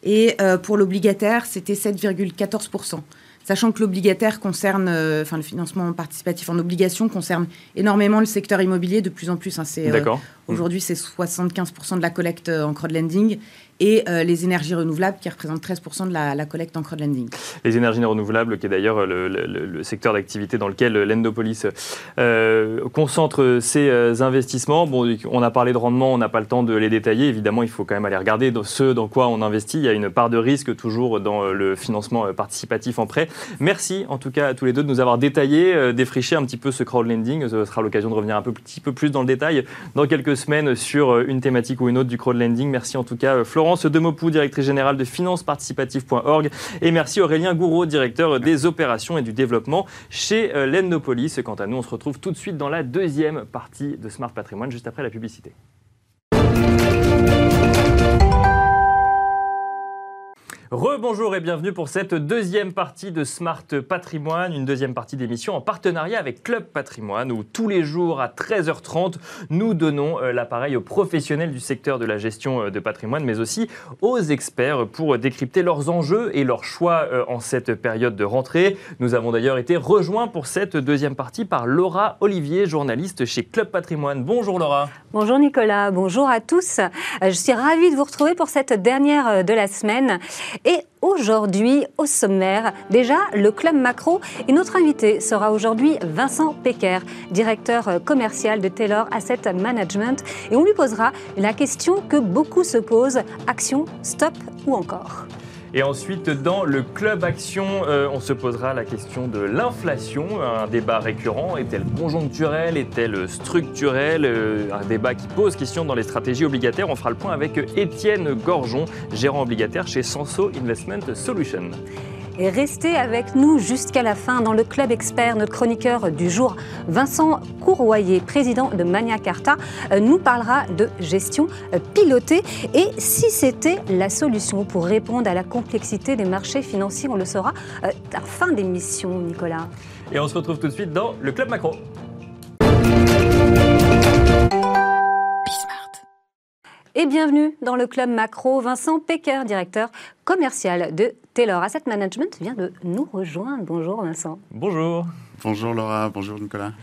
et pour l'obligataire, c'était 7,14% sachant que l'obligataire concerne, euh, enfin le financement participatif en obligation concerne énormément le secteur immobilier de plus en plus. Hein, c'est euh, Aujourd'hui, c'est 75% de la collecte en crowdlending et euh, les énergies renouvelables qui représentent 13% de la, collecte en crowdlending. Les énergies renouvelables, qui est d'ailleurs le, secteur d'activité dans lequel l'Endopolis euh, concentre ses euh, investissements. Bon, on a parlé de rendement, on n'a pas le temps de les détailler. Évidemment, il faut quand même aller regarder ce dans quoi on investit. Il y a une part de risque toujours dans le financement participatif en prêt. Merci en tout cas à tous les deux de nous avoir détaillé, défriché un petit peu ce crowdlending. Ce sera l'occasion de revenir un petit peu plus dans le détail dans quelques semaines sur une thématique ou une autre du crowdlending. Merci en tout cas Florent Florence Demopou, directrice générale de financeparticipative.org. Et merci Aurélien Gouraud, directeur des opérations et du développement chez euh, l'Endopolis. Quant à nous, on se retrouve tout de suite dans la deuxième partie de Smart Patrimoine, juste après la publicité. Rebonjour et bienvenue pour cette deuxième partie de Smart Patrimoine, une deuxième partie d'émission en partenariat avec Club Patrimoine où tous les jours à 13h30 nous donnons euh, l'appareil aux professionnels du secteur de la gestion euh, de patrimoine mais aussi aux experts pour décrypter leurs enjeux et leurs choix euh, en cette période de rentrée. Nous avons d'ailleurs été rejoints pour cette deuxième partie par Laura Olivier, journaliste chez Club Patrimoine. Bonjour Laura. Bonjour Nicolas, bonjour à tous. Je suis ravie de vous retrouver pour cette dernière de la semaine. Et aujourd'hui, au sommaire, déjà le Club Macro. Et notre invité sera aujourd'hui Vincent Pecker, directeur commercial de Taylor Asset Management. Et on lui posera la question que beaucoup se posent action, stop ou encore et ensuite, dans le Club Action, euh, on se posera la question de l'inflation, un débat récurrent. Est-elle conjoncturelle? Est-elle structurelle? Euh, Un débat qui pose question dans les stratégies obligataires. On fera le point avec Étienne Gorgeon, gérant obligataire chez Sanso Investment Solutions. Restez avec nous jusqu'à la fin dans le Club Expert. Notre chroniqueur du jour, Vincent Courroyer, président de Mania Carta, euh, nous parlera de gestion euh, pilotée. Et si c'était la solution pour répondre à la complexité des marchés financiers, on le saura euh, à la fin d'émission, Nicolas. Et on se retrouve tout de suite dans le Club Macro. Et bienvenue dans le club macro. Vincent Pecker, directeur commercial de Taylor Asset Management, vient de nous rejoindre. Bonjour Vincent. Bonjour. Bonjour Laura, bonjour Nicolas.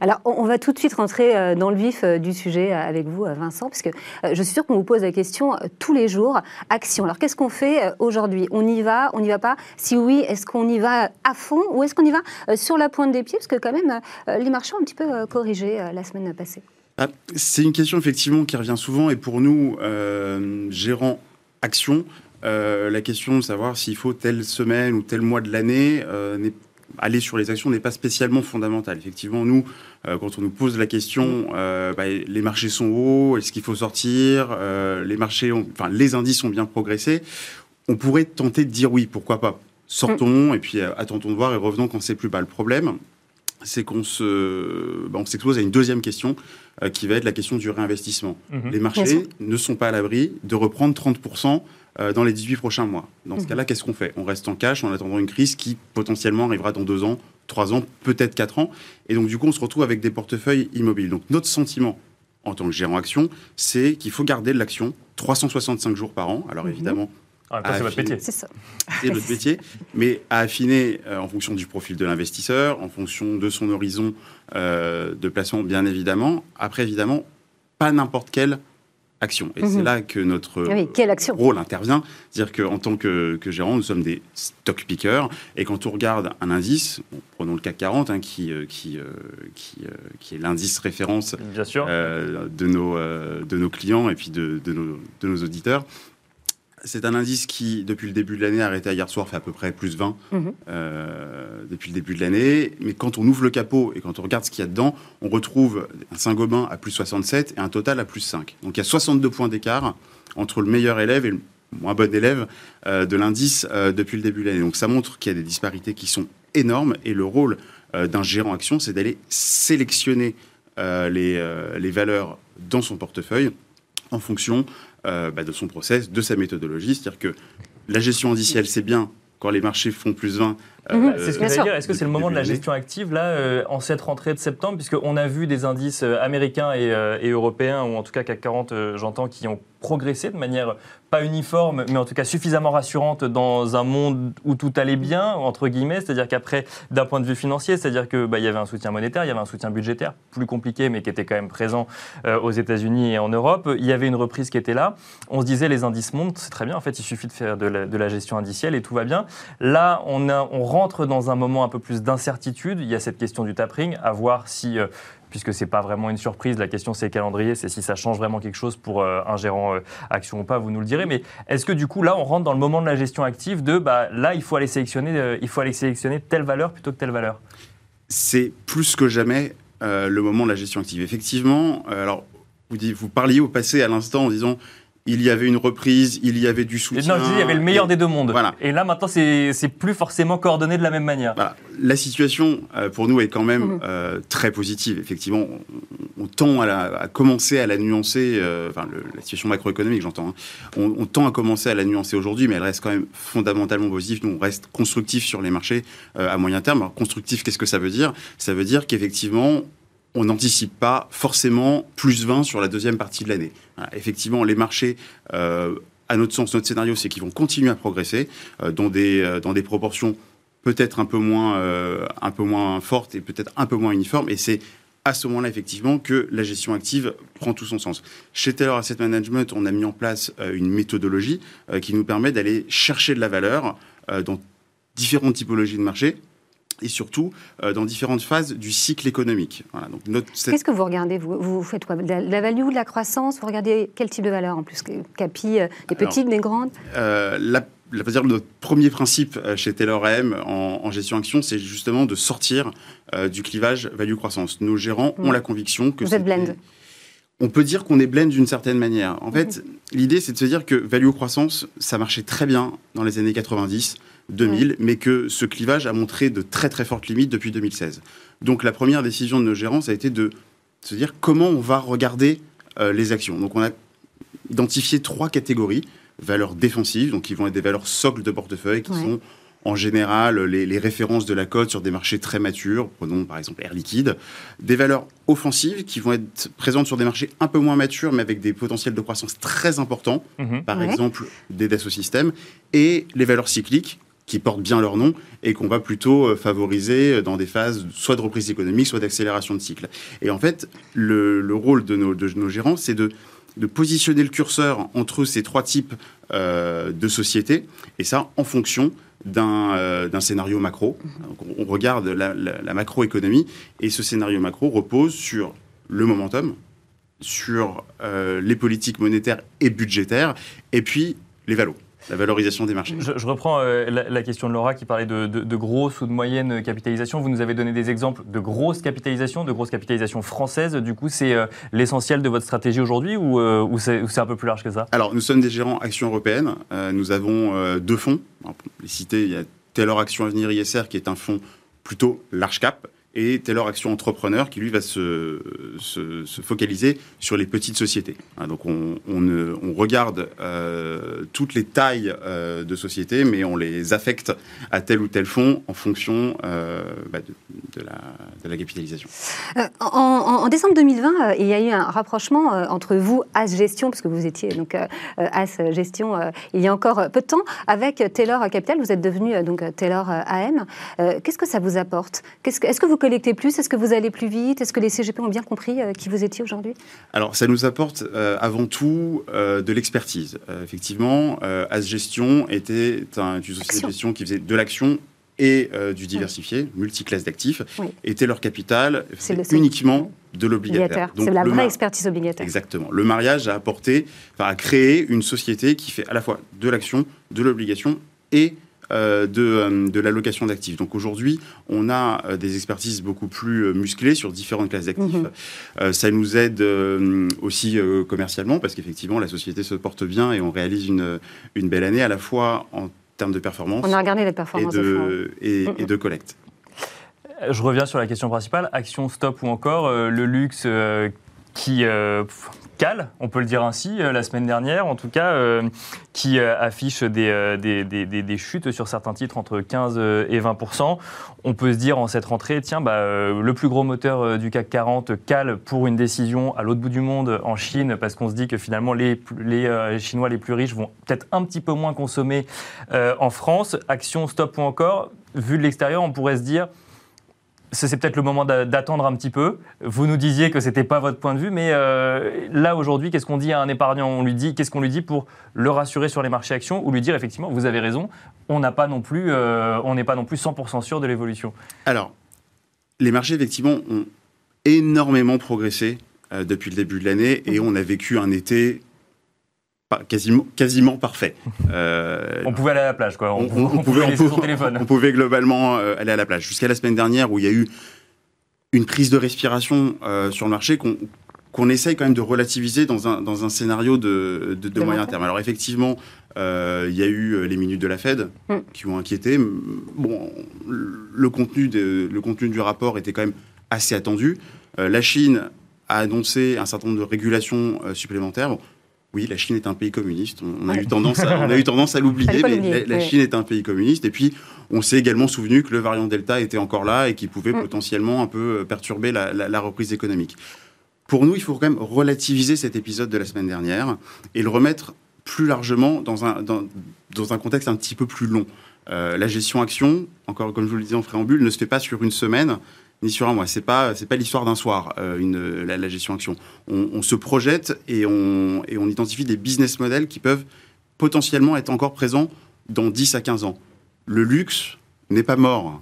Alors, on va tout de suite rentrer euh, dans le vif euh, du sujet euh, avec vous, Vincent, parce que je suis sûre qu'on vous pose la question tous les jours. Action. Alors, qu'est-ce qu'on fait aujourd'hui? On y va On n'y va pas? Si oui, est-ce qu'on y va à fond? Ou est-ce qu'on y va sur la pointe des pieds? Parce que quand même, les marchés ont un petit peu corrigé la semaine passée. Ah, c'est une question effectivement qui revient souvent et pour nous, euh, gérants action, euh, la question de savoir s'il faut telle semaine ou tel mois de l'année, euh, aller sur les actions n'est pas spécialement fondamental. Effectivement, nous, quand on nous pose la question, bah, les marchés sont hauts, est-ce qu'il faut sortir Les marchés, enfin, les indices ont bien progressé. On pourrait tenter de dire oui, pourquoi pas. Sortons et puis attendons de voir et revenons quand c'est plus bas. Le problème, c'est qu'on se, on s'expose à une deuxième question euh, qui va être la question du réinvestissement. Mhm. Les marchés ne sont pas à l'abri de reprendre 30% euh, dans les 18 prochains mois. Dans ce mhm. cas-là, qu'est-ce qu'on fait? On reste en cash en attendant une crise qui potentiellement arrivera dans deux ans, trois ans, peut-être quatre ans. Et donc, du coup, on se retrouve avec des portefeuilles immobiles. Donc, notre sentiment en tant que gérant action, c'est qu'il faut garder de l'action 365 jours par an. Alors, mhm. évidemment, ah, c'est votre métier. C'est ça. C'est notre métier, mais à affiner euh, en fonction du profil de l'investisseur, en fonction de son horizon euh, de placement, bien évidemment. Après, évidemment, pas n'importe quelle action. Et c'est mhm. là que notre rôle intervient. C'est-à-dire qu'en tant que, gérant, nous sommes des stock pickers. Et quand on regarde un indice, prenons le CAC 40, hein, qui, euh, qui, qui, qui, est l'indice référence de, nos, de nos clients et puis de, de, nos, de nos auditeurs, c'est un indice qui, depuis le début de l'année, arrêté hier soir, fait à peu près plus 20 mhm. euh, depuis le début de l'année. Mais quand on ouvre le capot et quand on regarde ce qu'il y a dedans, on retrouve un Saint-Gobain à plus 67 et un total à plus 5. Donc il y a 62 points d'écart entre le meilleur élève et le moins bon élève euh, de l'indice euh, depuis le début de l'année. Donc ça montre qu'il y a des disparités qui sont énormes et le rôle d'un gérant action, c'est d'aller sélectionner les, les valeurs dans son portefeuille en fonction euh, bah, de son process, de sa méthodologie. C'est-à-dire que la gestion indicielle, c'est bien quand les marchés font plus 20. Euh, mhm. c'est ce que je dire. Est-ce que c'est le moment de la gestion active, là, euh, en cette rentrée de septembre, puisqu'on a vu des indices américains et, européens, ou en tout cas CAC 40, j'entends, qui ont progresser de manière pas uniforme, mais en tout cas suffisamment rassurante dans un monde où tout allait bien, entre guillemets, c'est-à-dire qu'après, d'un point de vue financier, c'est-à-dire qu'il bah, y avait un soutien monétaire, il y avait un soutien budgétaire, plus compliqué, mais qui était quand même présent euh, aux États-Unis et en Europe. Il y avait une reprise qui était là. On se disait, les indices montent, c'est très bien, en fait, il suffit de faire de la, gestion indicielle et tout va bien. Là, on, on rentre dans un moment un peu plus d'incertitude. Il y a cette question du tapering, à voir si... Euh, puisque ce n'est pas vraiment une surprise. La question, c'est calendrier, c'est si ça change vraiment quelque chose pour euh, un gérant euh, action ou pas, vous nous le direz. Mais est-ce que du coup, là, on rentre dans le moment de la gestion active de, bah, là, il faut aller sélectionner, euh, il faut aller sélectionner telle valeur plutôt que telle valeur? C'est plus que jamais le moment de la gestion active. Effectivement, alors, vous, vous parliez au passé à l'instant en disant il y avait une reprise, il y avait du soutien. Non, je disais, il y avait le meilleur des deux mondes. Voilà. Et là, maintenant, c'est plus forcément coordonné de la même manière. La situation, euh, pour nous, est quand même mhm. euh, très positive. Effectivement, on, tend à, commencer à la nuancer, euh, enfin, la situation macroéconomique, j'entends, hein. on, tend à commencer à la nuancer aujourd'hui, mais elle reste quand même fondamentalement positive. Nous, on reste constructif sur les marchés à moyen terme. Alors, constructif, qu'est-ce que ça veut dire? Ça veut dire qu'effectivement, on n'anticipe pas forcément plus 20 sur la deuxième partie de l'année. effectivement, les marchés, euh, à notre sens, notre scénario, c'est qu'ils vont continuer à progresser euh, dans, des, euh, dans des proportions peut-être un, peu moins, un peu moins fortes et peut-être un peu moins uniformes. Et c'est à ce moment-là, effectivement, que la gestion active prend tout son sens. Chez Taylor Asset Management, on a mis en place une méthodologie qui nous permet d'aller chercher de la valeur dans différentes typologies de marchés et surtout euh, dans différentes phases du cycle économique. Qu'est-ce que vous regardez vous, vous faites quoi? De la, value, de la croissance? Vous regardez quel type de valeur en plus? Capi, euh, des petites, des grandes? euh, la, dire, Notre premier principe chez Taylor AM en, gestion action, c'est justement de sortir du clivage value-croissance. Nos gérants ont la conviction que... Vous êtes blend on peut dire qu'on est blend d'une certaine manière. En (laughs) fait, l'idée, c'est de se dire que value croissance, ça marchait très bien dans les années 90. 2000, mais que ce clivage a montré de très très fortes limites depuis 2016. Donc la première décision de nos gérants, ça a été de se dire comment on va regarder euh, les actions. Donc on a identifié trois catégories. Valeurs défensives, donc qui vont être des valeurs socles de portefeuille, qui sont en général les, références de la cote sur des marchés très matures, prenons par exemple Air Liquide, des valeurs offensives qui vont être présentes sur des marchés un peu moins matures mais avec des potentiels de croissance très importants, mhm. par exemple des Dassault Systèmes, et les valeurs cycliques qui portent bien leur nom et qu'on va plutôt euh, favoriser euh, dans des phases soit de reprise économique, soit d'accélération de cycle. Et en fait, le, rôle de nos, gérants, c'est de, positionner le curseur entre ces trois types euh, de sociétés, et ça en fonction d'un scénario macro. on, regarde la, la, macroéconomie, et ce scénario macro repose sur le momentum, sur les politiques monétaires et budgétaires, et puis les valos la valorisation des marchés. Je, reprends euh, la, question de Laura qui parlait de, de, grosse ou de moyenne capitalisation. Vous nous avez donné des exemples de grosse capitalisation, de grosse capitalisation française. Du coup, c'est euh, l'essentiel de votre stratégie aujourd'hui ou, euh, ou c'est un peu plus large que ça? Alors, nous sommes des gérants Action Européenne. nous avons deux fonds. les citer, il y a Taylor Action Avenir ISR qui est un fonds plutôt large cap et Taylor Action Entrepreneur qui lui va se, se, focaliser sur les petites sociétés. Hein, donc on, regarde euh, toutes les tailles euh, de sociétés, mais on les affecte à tel ou tel fonds en fonction euh, bah, de, la, capitalisation. En, décembre 2020, il y a eu un rapprochement entre vous, As Gestion, parce que vous étiez donc As Gestion il y a encore peu de temps, avec Taylor Capital. Vous êtes devenu donc Taylor AM. Qu'est-ce que ça vous apporte? Est-ce que collectez plus? Est-ce que vous allez plus vite? Est-ce que les CGP ont bien compris euh, qui vous étiez aujourd'hui? Alors, ça nous apporte euh, avant tout euh, de l'expertise. effectivement, As Gestion était un, une société de gestion qui faisait de l'action et du diversifié, multiclasse d'actifs, était leur capital uniquement de l'obligataire. C'est la vraie expertise obligataire. Exactement. Le mariage a apporté, enfin, a créé une société qui fait à la fois de l'action, de l'obligation et de, euh, de l'allocation d'actifs. Donc aujourd'hui, on a euh, des expertises beaucoup plus musclées sur différentes classes d'actifs. Mhm. ça nous aide aussi commercialement parce qu'effectivement, la société se porte bien et on réalise une, une belle année à la fois en termes de performance. On a regardé les performances et de, et, mhm. de collecte. Je reviens sur la question principale, action stop ou encore le luxe qui cale, on peut le dire ainsi, la semaine dernière, en tout cas, qui affiche des, des, des, des, chutes sur certains titres entre 15 et 20% On peut se dire en cette rentrée, tiens, bah, le plus gros moteur du CAC 40 cale pour une décision à l'autre bout du monde, en Chine, parce qu'on se dit que finalement les, les Chinois les plus riches vont peut-être un petit peu moins consommer en France. Action, stop ou encore, vu de l'extérieur, on pourrait se dire c'est peut-être le moment d'attendre un petit peu. Vous nous disiez que ce n'était pas votre point de vue, mais euh, là aujourd'hui, qu'est-ce qu'on dit à un épargnant? On lui dit, qu'est-ce qu'on lui dit pour le rassurer sur les marchés actions ou lui dire effectivement, vous avez raison, on n'a pas non plus, euh, on n'est pas non plus 100% sûr de l'évolution? Alors, les marchés effectivement ont énormément progressé euh, depuis le début de l'année et on a vécu un été quasiment, quasiment parfait. (laughs) Euh, on pouvait aller à la plage, quoi. On, pouvait, on, son téléphone. on pouvait globalement euh, aller à la plage. Jusqu'à la semaine dernière, où il y a eu une prise de respiration euh, sur le marché qu'on essaye quand même de relativiser dans un, dans un scénario de, de, moyen terme. Alors effectivement, il y a eu les minutes de la Fed mm. qui ont inquiété. Bon, le contenu, de, le contenu du rapport était quand même assez attendu. la Chine a annoncé un certain nombre de régulations supplémentaires. Oui, la Chine est un pays communiste. On, a, eu tendance à, on a eu (laughs) tendance à l'oublier, mais la, Chine est un pays communiste. Et puis, on s'est également souvenu que le variant Delta était encore là et qu'il pouvait mm. potentiellement un peu euh, perturber la, reprise économique. Pour nous, il faut quand même relativiser cet épisode de la semaine dernière et le remettre plus largement dans un, dans, un contexte un petit peu plus long. Euh, la gestion action, encore comme je vous le disais en préambule, ne se fait pas sur une semaine ni sur un mois. C'est pas c'est pas l'histoire d'un soir euh, une, la, gestion action. On, se projette et on et on identifie des business models qui peuvent potentiellement être encore présents dans 10 à 15 ans. Le luxe n'est pas mort.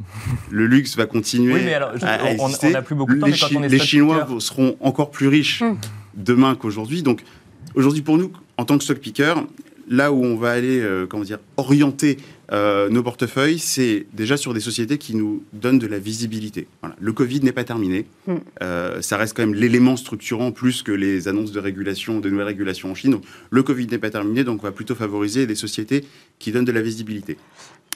Le luxe va continuer oui, mais alors, à, exister. On, plus beaucoup de temps, les, quand on est les Chinois seront encore plus riches hum. demain qu'aujourd'hui. Donc aujourd'hui pour nous, en tant que stock picker, là où on va aller, euh, comment dire, orienter euh, nos portefeuilles, c'est déjà sur des sociétés qui nous donnent de la visibilité. Le Covid n'est pas terminé. Mm. Euh, ça reste quand même l'élément structurant plus que les annonces de régulation, de nouvelles régulations en Chine. Donc, le Covid n'est pas terminé, donc on va plutôt favoriser des sociétés qui donnent de la visibilité.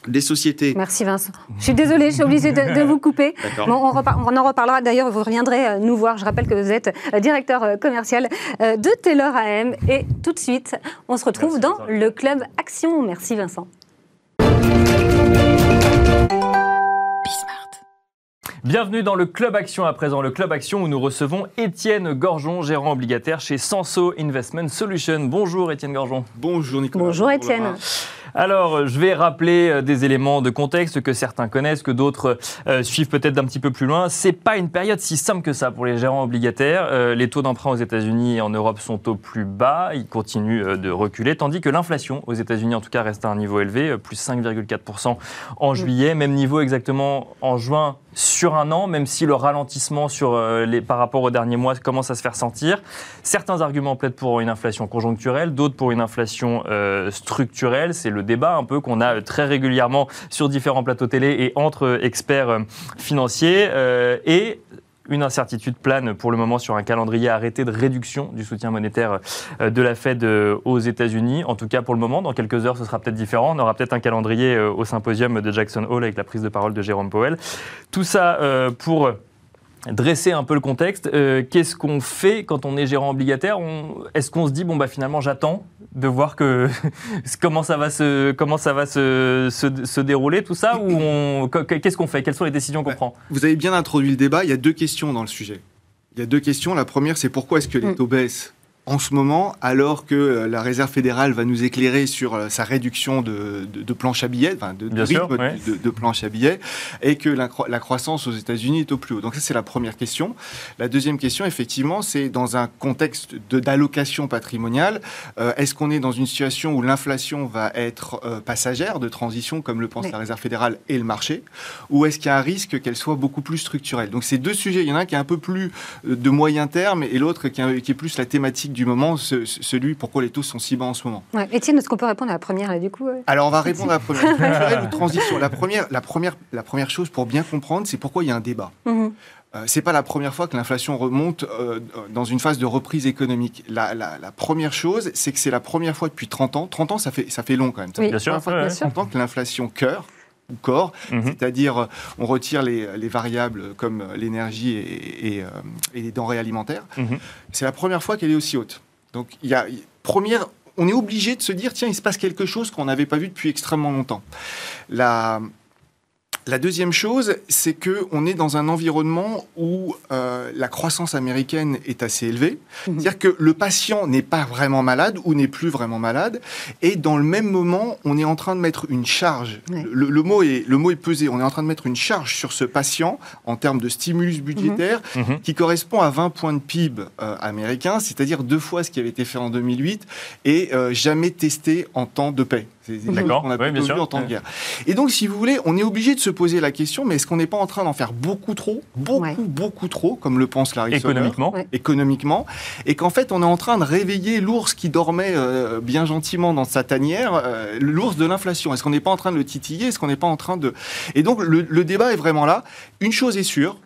Des sociétés. Merci Vincent. Je suis désolée, je suis obligée de, vous couper. on, on, en reparlera. D'ailleurs, vous reviendrez euh, nous voir. Je rappelle que vous êtes directeur commercial de Taylor AM. Et tout de suite, on se retrouve dans le club Action. Merci Vincent. Bienvenue dans le Club Action à présent, le Club Action où nous recevons Étienne Gorgeon, gérant obligataire chez Sanso Investment Solutions. Bonjour Étienne Gorgeon. Bonjour Nicolas. Bonjour Étienne. Alors, je vais rappeler euh, des éléments de contexte que certains connaissent, que d'autres euh, suivent peut-être d'un petit peu plus loin. C'est pas une période si simple que ça pour les gérants obligataires. Euh, les taux d'emprunt aux États-Unis et en Europe sont au plus bas, ils continuent de reculer, tandis que l'inflation aux États-Unis en tout cas reste à un niveau élevé, plus 5,4% en juillet, même niveau exactement en juin sur un an, même si le ralentissement sur les, par rapport aux derniers mois commence à se faire sentir. Certains arguments plaident pour une inflation conjoncturelle, d'autres pour une inflation structurelle. C'est le débat un peu qu'on a très régulièrement sur différents plateaux télé et entre experts euh, financiers. Euh, et une incertitude plane pour le moment sur un calendrier arrêté de réduction du soutien monétaire euh, de la Fed aux États-Unis. En tout cas, pour le moment, dans quelques heures, ce sera peut-être différent. On aura peut-être un calendrier au symposium de Jackson Hole avec la prise de parole de Jérôme Powell. Tout ça pour dresser un peu le contexte. Qu'est-ce qu'on fait quand on est gérant obligataire? Est-ce qu'on se dit, bon, bah finalement, j'attends de voir que (laughs) comment ça va se comment ça va se, se, dérouler tout ça ou qu'est-ce qu'on fait? Quelles sont les décisions qu'on prend? Vous avez bien introduit le débat. Il y a deux questions dans le sujet. Il y a deux questions. La première, c'est pourquoi est-ce que les mm. taux baissent en ce moment, alors que euh, la Réserve fédérale va nous éclairer sur euh, sa réduction de, de, planche à billets, enfin de, rythme de, planche à billets, et que la, croissance aux États-Unis est au plus haut. Donc ça, c'est la première question. La deuxième question, effectivement, c'est dans un contexte d'allocation patrimoniale, euh, est-ce qu'on est dans une situation où l'inflation va être passagère, de transition, comme le pense la Réserve fédérale et le marché, ou est-ce qu'il y a un risque qu'elle soit beaucoup plus structurelle? Donc c'est deux sujets. Il y en a un qui est un peu plus de moyen terme et l'autre qui, qui est plus la thématique du du moment, celui pourquoi les taux sont si bas en ce moment. Ouais. Étienne, est-ce qu'on peut répondre à la première, là, du coup Alors, on va répondre à la première. (laughs) transition. La première, la, première, la première chose pour bien comprendre, c'est pourquoi il y a un débat. Mm-hmm. Euh, c'est pas la première fois que l'inflation remonte euh, dans une phase de reprise économique. La, première chose, c'est que c'est la première fois depuis 30 ans. 30 ans, ça fait, ça fait long quand même. Ça bien sûr, fois bien 30 ans que l'inflation cœur ou corps, mm-hmm. c'est-à-dire on retire les, variables comme l'énergie et, et, euh, et, les denrées alimentaires. Mm-hmm. C'est la première fois qu'elle est aussi haute. Donc, il y a, première, on est obligé de se dire, tiens, il se passe quelque chose qu'on n'avait pas vu depuis extrêmement longtemps. La, la deuxième chose, c'est que on est dans un environnement où euh, la croissance américaine est assez élevée. Mhm. C'est-à-dire que le patient n'est pas vraiment malade ou n'est plus vraiment malade, et dans le même moment, on est en train de mettre une charge. Le, mot est le mot est pesé. On est en train de mettre une charge sur ce patient en termes de stimulus budgétaire mhm. Mhm. qui correspond à 20 points de PIB euh, américain, c'est-à-dire deux fois ce qui avait été fait en 2008 et euh, jamais testé en temps de paix. C'est a oui, vu en temps de guerre. Et donc, si vous voulez, on est obligé de se poser la question, mais est-ce qu'on n'est pas en train d'en faire beaucoup trop, beaucoup, beaucoup trop, comme le pense Larry Économiquement. Économiquement. Et qu'en fait, on est en train de réveiller l'ours qui dormait euh, bien gentiment dans sa tanière, euh, l'ours de l'inflation. Est-ce qu'on n'est pas en train de le titiller? Est-ce qu'on n'est pas en train de... Et donc, le débat est vraiment là. Une chose est sûre,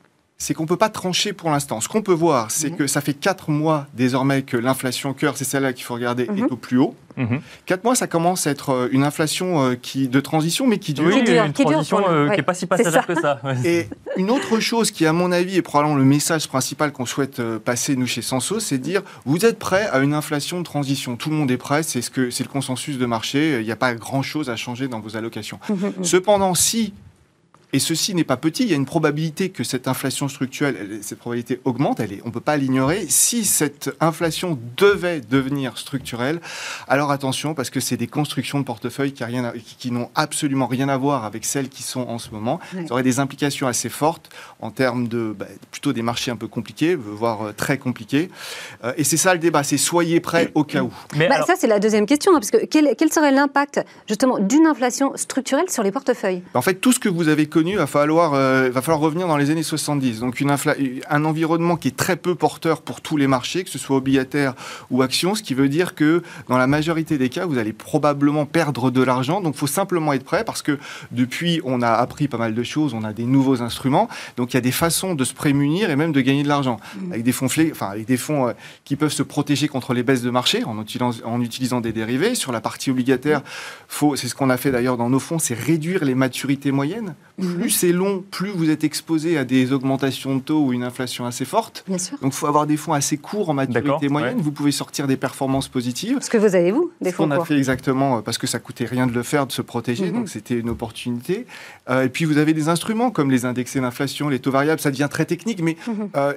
c'est qu'on ne peut pas trancher pour l'instant. Ce qu'on peut voir, c'est mhm. que ça fait 4 mois désormais que l'inflation cœur, c'est celle-là qu'il faut regarder, est mhm. au plus haut. 4 mhm. mois, ça commence à être euh, une inflation euh, qui, de transition, mais qui dure. Oui, une transition euh, qui n'est pas si passagère que ça. (laughs) Et une autre chose qui, à mon avis, est probablement le message principal qu'on souhaite passer, nous, chez Senso, c'est dire vous êtes prêts à une inflation de transition. Tout le monde est prêt, c'est ce que, le consensus de marché. Il n'y a pas grand-chose à changer dans vos allocations. Cependant, si et ceci n'est pas petit. Il y a une probabilité que cette inflation structurelle, cette probabilité augmente. Elle est, on ne peut pas l'ignorer. Si cette inflation devait devenir structurelle, alors attention parce que c'est des constructions de portefeuille qui, qui, n'ont absolument rien à voir avec celles qui sont en ce moment. Ça aurait des implications assez fortes en termes de bah, plutôt des marchés un peu compliqués, voire euh, très compliqués. Euh, et c'est ça le débat. C'est soyez prêts au cas où. Mais bah, Ça c'est la deuxième question hein, parce que quel, quel serait l'impact justement d'une inflation structurelle sur les portefeuilles? En fait, tout ce que vous avez connu il va falloir, euh, va falloir revenir dans les années 70. Donc une un environnement qui est très peu porteur pour tous les marchés, que ce soit obligataire ou action, ce qui veut dire que dans la majorité des cas, vous allez probablement perdre de l'argent. Donc il faut simplement être prêt parce que depuis, on a appris pas mal de choses, on a des nouveaux instruments. Donc il y a des façons de se prémunir et même de gagner de l'argent mmh. avec des fonds, enfin, avec des fonds euh, qui peuvent se protéger contre les baisses de marché en utilisant, en utilisant des dérivés. Sur la partie obligataire, faut, c'est ce qu'on a fait d'ailleurs dans nos fonds, c'est réduire les maturités moyennes. Mmh plus c'est long, plus vous êtes exposé à des augmentations de taux ou une inflation assez forte. Donc il faut avoir des fonds assez courts en maturité moyenne. Vous pouvez sortir des performances positives. Ce que vous avez, vous, des fonds Ce qu'on a fait exactement, euh, parce que ça coûtait rien de le faire, de se protéger. Mhm. Donc c'était une opportunité. Euh, et puis vous avez des instruments comme les indexés d'inflation, les taux variables. Ça devient très technique, mais... Mhm. Euh,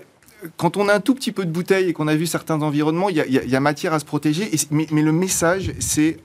quand on a un tout petit peu de bouteille et qu'on a vu certains environnements, il y, a matière à se protéger. mais, le message, c'est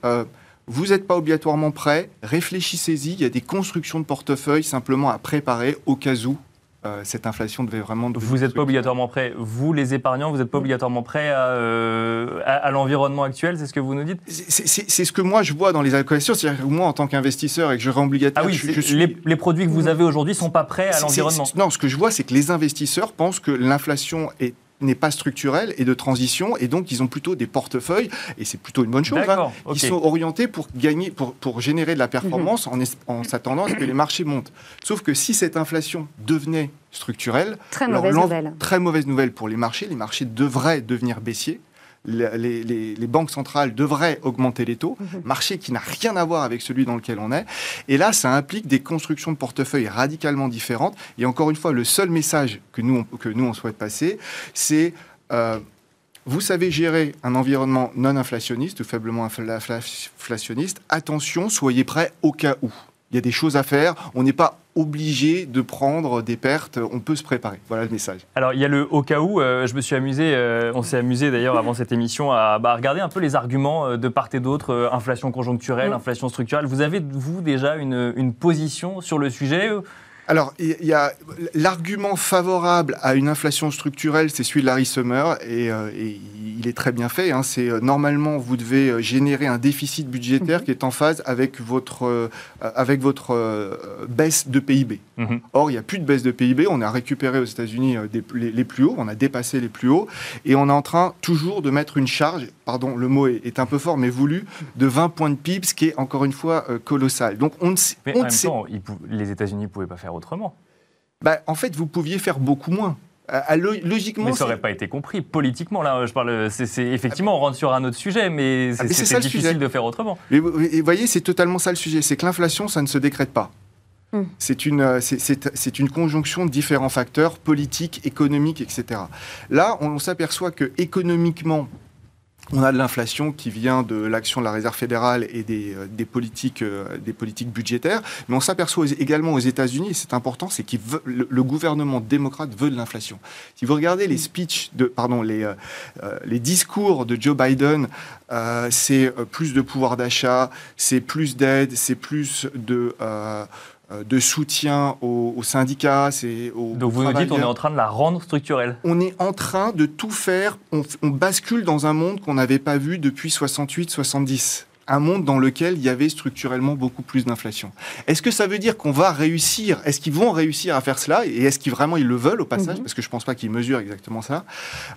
vous n'êtes pas obligatoirement prêt, réfléchissez-y, il y a des constructions de portefeuille simplement à préparer au cas où euh, cette inflation devait vraiment... Vous n'êtes pas obligatoirement prêt, vous les épargnants, vous n'êtes pas obligatoirement prêt euh, à, l'environnement actuel, c'est ce que vous nous dites? C'est ce que moi je vois dans les allocations, c'est-à-dire que moi en tant qu'investisseur et que je rends obligataire... Ah oui, les, les, produits que vous avez aujourd'hui ne sont pas prêts à l'environnement. Non, ce que je vois c'est que les investisseurs pensent que l'inflation est n'est pas structurel et de transition, et donc ils ont plutôt des portefeuilles, et c'est plutôt une bonne chose, hein, qui sont orientés pour gagner, pour, pour générer de la performance en, en s'attendant à ce que les marchés montent. Sauf que si cette inflation devenait structurelle, très mauvaise nouvelle. Très mauvaise nouvelle pour les marchés. Les marchés devraient devenir baissiers les, banques centrales devraient augmenter les taux, mhm. marché qui n'a rien à voir avec celui dans lequel on est. Et là, ça implique des constructions de portefeuille radicalement différentes. Et encore une fois, le seul message que nous, on, que nous on souhaite passer, c'est... Euh, vous savez gérer un environnement non inflationniste ou faiblement inflationniste. Attention, soyez prêts au cas où il y a des choses à faire. On n'est pas obligé de prendre des pertes. On peut se préparer. Voilà le message. Alors, il y a le au cas où. Euh, je me suis amusé, euh, on s'est amusé d'ailleurs avant cette émission à bah, regarder un peu les arguments euh, de part et d'autre, inflation conjoncturelle, mm. inflation structurelle. Vous avez, vous, déjà une, une position sur le sujet alors, il y a l'argument favorable à une inflation structurelle, c'est celui de Larry Summer, et, euh, il est très bien fait. Hein. c'est euh, normalement vous devez euh, générer un déficit budgétaire mhm. qui est en phase avec votre avec votre baisse de PIB. Mhm. Or, il n'y a plus de baisse de PIB. On a récupéré aux États-Unis les, les, plus hauts, on a dépassé les plus hauts, et on est en train toujours de mettre une charge. Pardon, le mot est, un peu fort, mais voulu, de 20 points de PIB, ce qui est encore une fois colossal. Donc, on ne sait. Mais en même temps, les États-Unis ne pouvaient pas faire autrement bah, En fait, vous pouviez faire beaucoup moins. logiquement, mais ça n'aurait pas été compris politiquement. Là, je parle. C'est effectivement, on rentre sur un autre sujet, mais ah, c'est difficile de faire autrement. Et vous voyez, c'est totalement ça le sujet. C'est que l'inflation, ça ne se décrète pas. Hmm. C'est une, c'est une conjonction de différents facteurs politiques, économiques, etc. Là, on, s'aperçoit que économiquement, on a de l'inflation qui vient de l'action de la Réserve fédérale et des, euh, des politiques, euh, des politiques budgétaires, mais on s'aperçoit également aux États-Unis, et c'est important, c'est que le, gouvernement démocrate veut de l'inflation. Si vous regardez les speeches, de, pardon, les, euh, les discours de Joe Biden, c'est plus de pouvoir d'achat, c'est plus d'aide, c'est plus de euh, de soutien aux, syndicats. Aux, Donc vous nous dites qu'on est en train de la rendre structurelle On est en train de tout faire. On, on bascule dans un monde qu'on n'avait pas vu depuis 68-70 un monde dans lequel il y avait structurellement beaucoup plus d'inflation. Est-ce que ça veut dire qu'on va réussir? Est-ce qu'ils vont réussir à faire cela? Et est-ce qu'ils vraiment ils le veulent au passage? Mhm. Parce que je ne pense pas qu'ils mesurent exactement ça.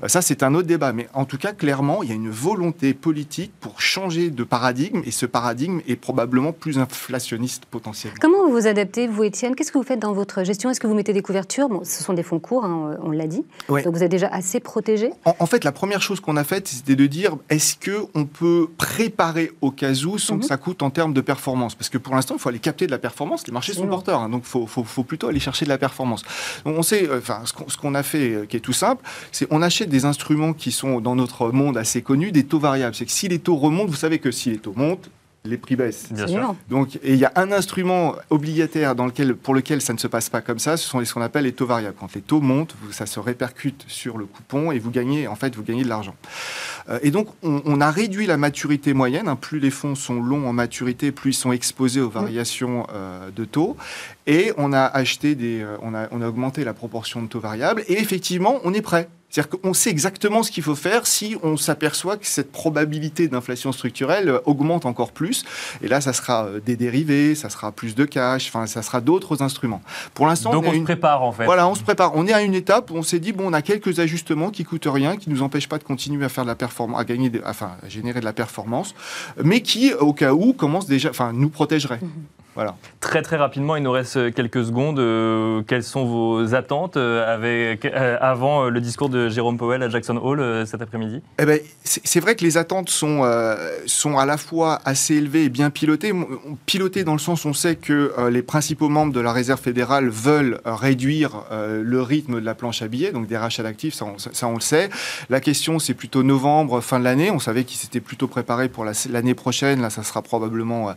Euh, ça, c'est un autre débat. Mais en tout cas, clairement, il y a une volonté politique pour changer de paradigme. Et ce paradigme est probablement plus inflationniste potentiellement. Comment vous vous adaptez, vous, Étienne? Qu'est-ce que vous faites dans votre gestion? Est-ce que vous mettez des couvertures? Bon, Ce sont des fonds courts, hein, on l'a dit. Donc vous êtes déjà assez protégé? En, en fait, la première chose qu'on a faite, c'était de dire est-ce qu'on peut préparer au cas où sans que mhm. ça coûte en termes de performance. Parce que pour l'instant, il faut aller capter de la performance. Les marchés sont porteurs, hein, donc il faut, plutôt aller chercher de la performance. on sait, euh, enfin, ce qu'on a fait, euh, qui est tout simple, c'est on achète des instruments qui sont dans notre monde assez connus, des taux variables. C'est que si les taux remontent, vous savez que si les taux montent, les prix baissent. Bien sûr. Donc, il y a un instrument obligataire dans lequel, pour lequel ça ne se passe pas comme ça, ce sont ce qu'on appelle les taux variables. Quand les taux montent, ça se répercute sur le coupon et vous gagnez, en fait, vous gagnez de l'argent. Euh, et donc, on, a réduit la maturité moyenne. Hein. plus les fonds sont longs en maturité, plus ils sont exposés aux variations euh, de taux. Et on a acheté des, euh, on a, on a augmenté la proportion de taux variables. Et effectivement, on est prêt. C'est-à-dire qu'on sait exactement ce qu'il faut faire si on s'aperçoit que cette probabilité d'inflation structurelle euh, augmente encore plus. Et là, ça sera euh, des dérivés, ça sera plus de cash, enfin, ça sera d'autres instruments. Pour l'instant, donc on, se prépare en fait. Voilà, on se prépare. On est à une étape où on s'est dit bon, on a quelques ajustements qui coûtent rien, qui nous empêchent pas de continuer à faire de la performance, à gagner, enfin, à générer de la performance, mais qui, au cas où, commence déjà, enfin, nous protégeraient. Très très rapidement, il nous reste quelques secondes. Euh, quelles sont vos attentes euh, avec, euh, avant le discours de Jérôme Powell à Jackson Hall cet après-midi? Eh ben, C'est vrai que les attentes sont, sont à la fois assez élevées et bien pilotées. Pilotées dans le sens où on sait que les principaux membres de la Réserve fédérale veulent réduire le rythme de la planche à billets, donc des rachats d'actifs, ça, ça, on le sait. La question, c'est plutôt novembre, fin de l'année. On savait qu'ils s'étaient plutôt préparés pour l'année prochaine. Là, ça sera probablement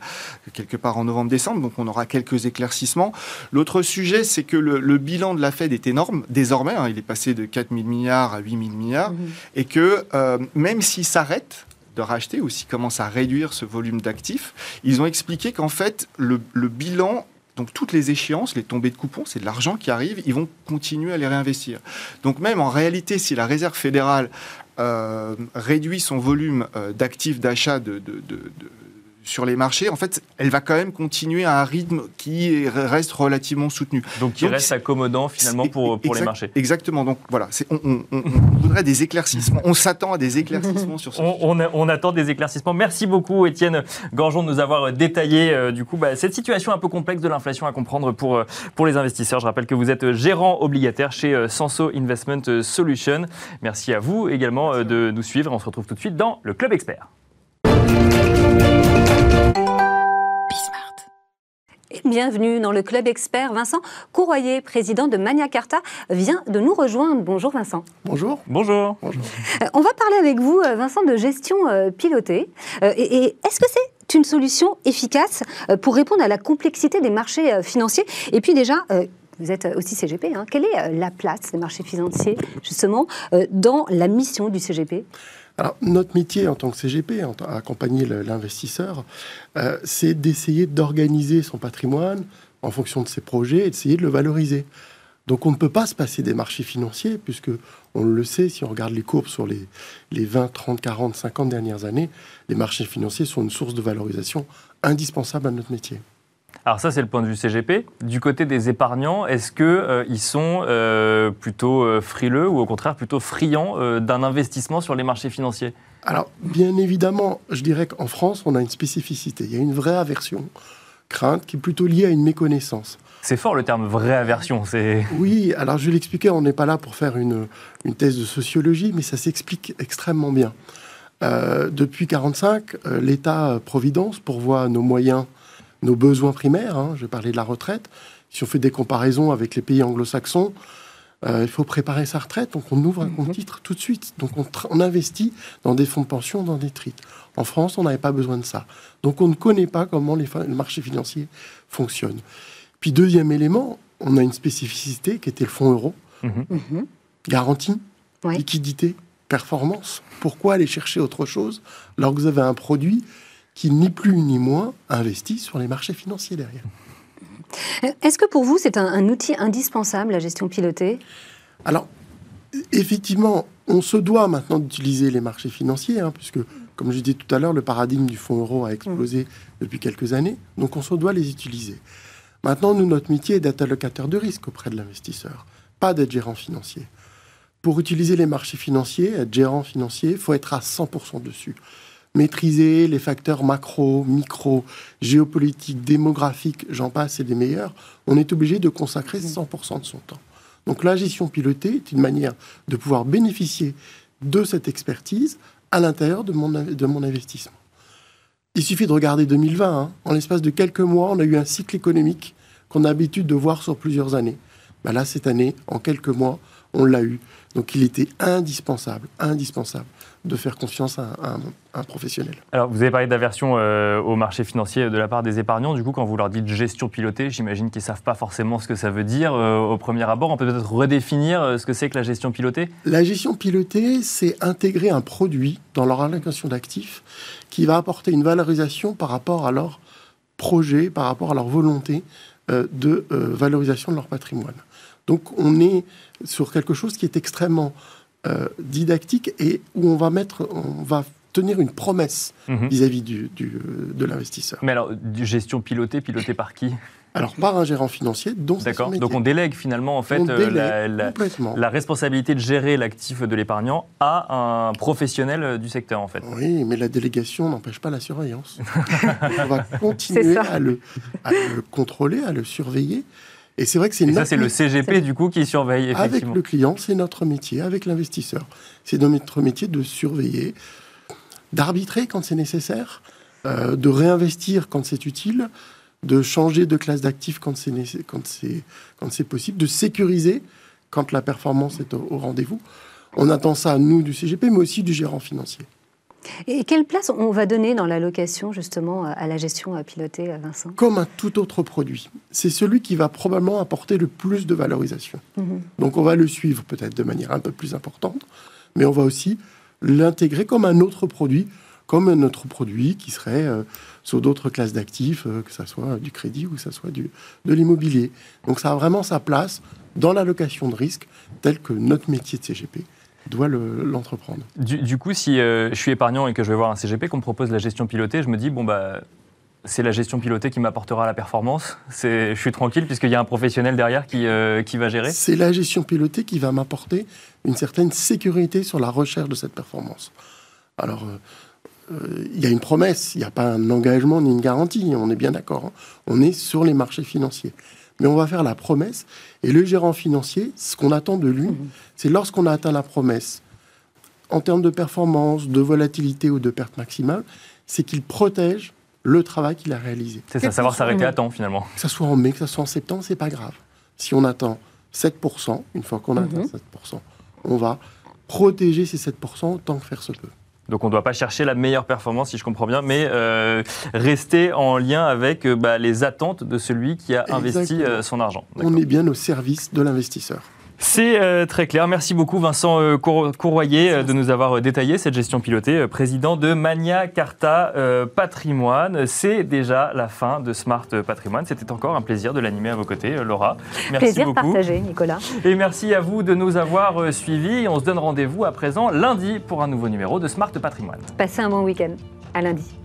quelque part en novembre-décembre donc on aura quelques éclaircissements. L'autre sujet, c'est que le, bilan de la Fed est énorme, désormais, hein, il est passé de 4 000 milliards à 8 000 milliards, mhm. et que euh, même s'il s'arrête de racheter ou s'il commence à réduire ce volume d'actifs, ils ont expliqué qu'en fait, le, bilan donc toutes les échéances, les tombées de coupons, c'est de l'argent qui arrive, ils vont continuer à les réinvestir. Donc même en réalité, si la Réserve fédérale euh, réduit son volume euh, d'actifs d'achat de, sur les marchés, en fait, elle va quand même continuer à un rythme qui reste relativement soutenu. Donc qui reste accommodant finalement pour, pour les marchés. Exactement. Donc voilà, on, on, voudrait des éclaircissements. On s'attend à des éclaircissements sur ce (laughs) on, on, attend des éclaircissements. Merci beaucoup Étienne Gorgeon de nous avoir détaillé euh, du coup bah, cette situation un peu complexe de l'inflation à comprendre pour, euh, pour les investisseurs. Je rappelle que vous êtes gérant obligataire chez euh, Senso Investment Solution. Merci à vous également de nous suivre. On se retrouve tout de suite dans le Club Expert. Bienvenue dans le Club Expert. Vincent Courroyer, président de Mania Carta, vient de nous rejoindre. Bonjour Vincent. Bonjour. Bonjour. Bonjour. Euh, on va parler avec vous, euh, Vincent, de gestion euh, pilotée. et, est-ce que c'est une solution efficace pour répondre à la complexité des marchés financiers? Et puis déjà, vous êtes aussi CGP. Hein. Quelle est la place des marchés financiers, justement, dans la mission du CGP alors, notre métier en tant que CGP, à accompagner l'investisseur, euh, c'est d'essayer d'organiser son patrimoine en fonction de ses projets et d'essayer de le valoriser. Donc, on ne peut pas se passer des marchés financiers, puisque on le sait, si on regarde les courbes sur les 20, 30, 40, 50 dernières années, les marchés financiers sont une source de valorisation indispensable à notre métier. Alors ça, c'est le point de vue CGP. Du côté des épargnants, est-ce qu'ils euh, sont euh, plutôt euh, frileux ou au contraire plutôt friands d'un investissement sur les marchés financiers? Alors, bien évidemment, je dirais qu'en France, on a une spécificité. Il y a une vraie aversion, crainte, qui est plutôt liée à une méconnaissance. C'est fort le terme vraie aversion. (laughs) Oui, alors je vais l'expliquer, on n'est pas là pour faire une, une, thèse de sociologie, mais ça s'explique extrêmement bien. depuis 1945, l'État-providence pourvoit nos moyens nos besoins primaires. Hein, je vais parler de la retraite. Si on fait des comparaisons avec les pays anglo-saxons, il faut préparer sa retraite, donc on ouvre un compte mhm. titre tout de suite. Donc on, investit dans des fonds de pension, dans des trites. En France, on n'avait pas besoin de ça. Donc on ne connaît pas comment les, le marché financier fonctionne. Puis deuxième élément, on a une spécificité qui était le fonds euro. Mhm. Mhm. Garantie, liquidité, performance. Pourquoi aller chercher autre chose alors que vous avez un produit qui, ni plus ni moins, investit sur les marchés financiers derrière Est-ce que pour vous, c'est un, outil indispensable, la gestion pilotée? Alors, effectivement, on se doit maintenant d'utiliser les marchés financiers, hein, puisque, comme je disais tout à l'heure, le paradigme du fonds euro a explosé depuis quelques années, donc on se doit les utiliser. Maintenant, nous, notre métier est d'être allocateur de risque auprès de l'investisseur, pas d'être gérant financier. Pour utiliser les marchés financiers, être gérant financier, il faut être à 100% dessus. Maîtriser les facteurs macro, micro, géopolitiques, démographiques, j'en passe, et des meilleurs, on est obligé de consacrer 100% de son temps. Donc la gestion pilotée est une manière de pouvoir bénéficier de cette expertise à l'intérieur de mon, de mon investissement. Il suffit de regarder 2020. Hein. En l'espace de quelques mois, on a eu un cycle économique qu'on a l'habitude de voir sur plusieurs années. Ben là, cette année, en quelques mois, on l'a eu. Donc il était indispensable, indispensable de faire confiance à, un, professionnel. Alors vous avez parlé d'aversion euh, au marché financier de la part des épargnants. Du coup, quand vous leur dites gestion pilotée, j'imagine qu'ils ne savent pas forcément ce que ça veut dire euh, au premier abord. On peut peut-être redéfinir euh, ce que c'est que la gestion pilotée? La gestion pilotée, c'est intégrer un produit dans leur allocation d'actifs qui va apporter une valorisation par rapport à leur projet, par rapport à leur volonté de valorisation de leur patrimoine. Donc on est sur quelque chose qui est extrêmement euh, didactique et où on va mettre, on va tenir une promesse mhm. vis-à-vis du, de l'investisseur. Mais alors, gestion pilotée, pilotée par qui? Alors, par un gérant financier, dont D'accord. Donc, on délègue finalement en fait euh, la, la, responsabilité de gérer l'actif de l'épargnant à un professionnel euh, du secteur en fait. Oui, mais la délégation n'empêche pas la surveillance. (laughs) on va (laughs) continuer à le, à le, contrôler, à le surveiller. Et c'est vrai que c'est ça, c'est le CGP du coup qui surveille effectivement. Avec le client, c'est notre métier. Avec l'investisseur, c'est notre métier de surveiller, d'arbitrer quand c'est nécessaire, euh, de réinvestir quand c'est utile, de changer de classe d'actifs quand c'est quand c'est quand c'est possible, de sécuriser quand la performance est au rendez-vous. On attend ça, nous, du CGP, mais aussi du gérant financier. Et quelle place on va donner dans l'allocation justement à la gestion à piloter, Vincent? Comme un tout autre produit. C'est celui qui va probablement apporter le plus de valorisation. Mhm. Donc on va le suivre peut-être de manière un peu plus importante, mais on va aussi l'intégrer comme un autre produit, comme un autre produit qui serait euh, sur d'autres classes d'actifs, euh, que ce soit du crédit ou que ce soit du, de l'immobilier. Donc ça a vraiment sa place dans l'allocation de risque, tel que notre métier de CGP doit l'entreprendre. du, coup, si euh, je suis épargnant et que je vais voir un CGP, qu'on me propose la gestion pilotée, je me dis, bon, bah, c'est la gestion pilotée qui m'apportera la performance. Je suis tranquille puisqu'il y a un professionnel derrière qui, euh, qui va gérer. C'est la gestion pilotée qui va m'apporter une certaine sécurité sur la recherche de cette performance. Alors, euh, il y a une promesse, il n'y a pas un engagement ni une garantie, on est bien d'accord. Hein. On est sur les marchés financiers mais on va faire la promesse. Et le gérant financier, ce qu'on attend de lui, mhm. c'est lorsqu'on a atteint la promesse, en termes de performance, de volatilité ou de perte maximale, c'est qu'il protège le travail qu'il a réalisé. C'est ça, savoir s'arrêter à temps finalement. Que ce soit en mai, que ce soit en septembre, c'est pas grave. Si on attend 7%, une fois qu'on a atteint 7%, mhm. on va protéger ces 7% autant que faire se peut. Donc on ne doit pas chercher la meilleure performance, si je comprends bien, mais euh, rester en lien avec euh, bah, les attentes de celui qui a investi euh, son argent. On est bien au service de l'investisseur. C'est euh, très clair. Merci beaucoup Vincent euh, Courroyer euh, de nous avoir détaillé cette gestion pilotée, président de Mania Carta Patrimoine. C'est déjà la fin de Smart Patrimoine. C'était encore un plaisir de l'animer à vos côtés, Laura. Merci plaisir beaucoup. partagé, Nicolas. Et merci à vous de nous avoir suivis. On se donne rendez-vous à présent lundi pour un nouveau numéro de Smart Patrimoine. Passez un bon week-end. À lundi.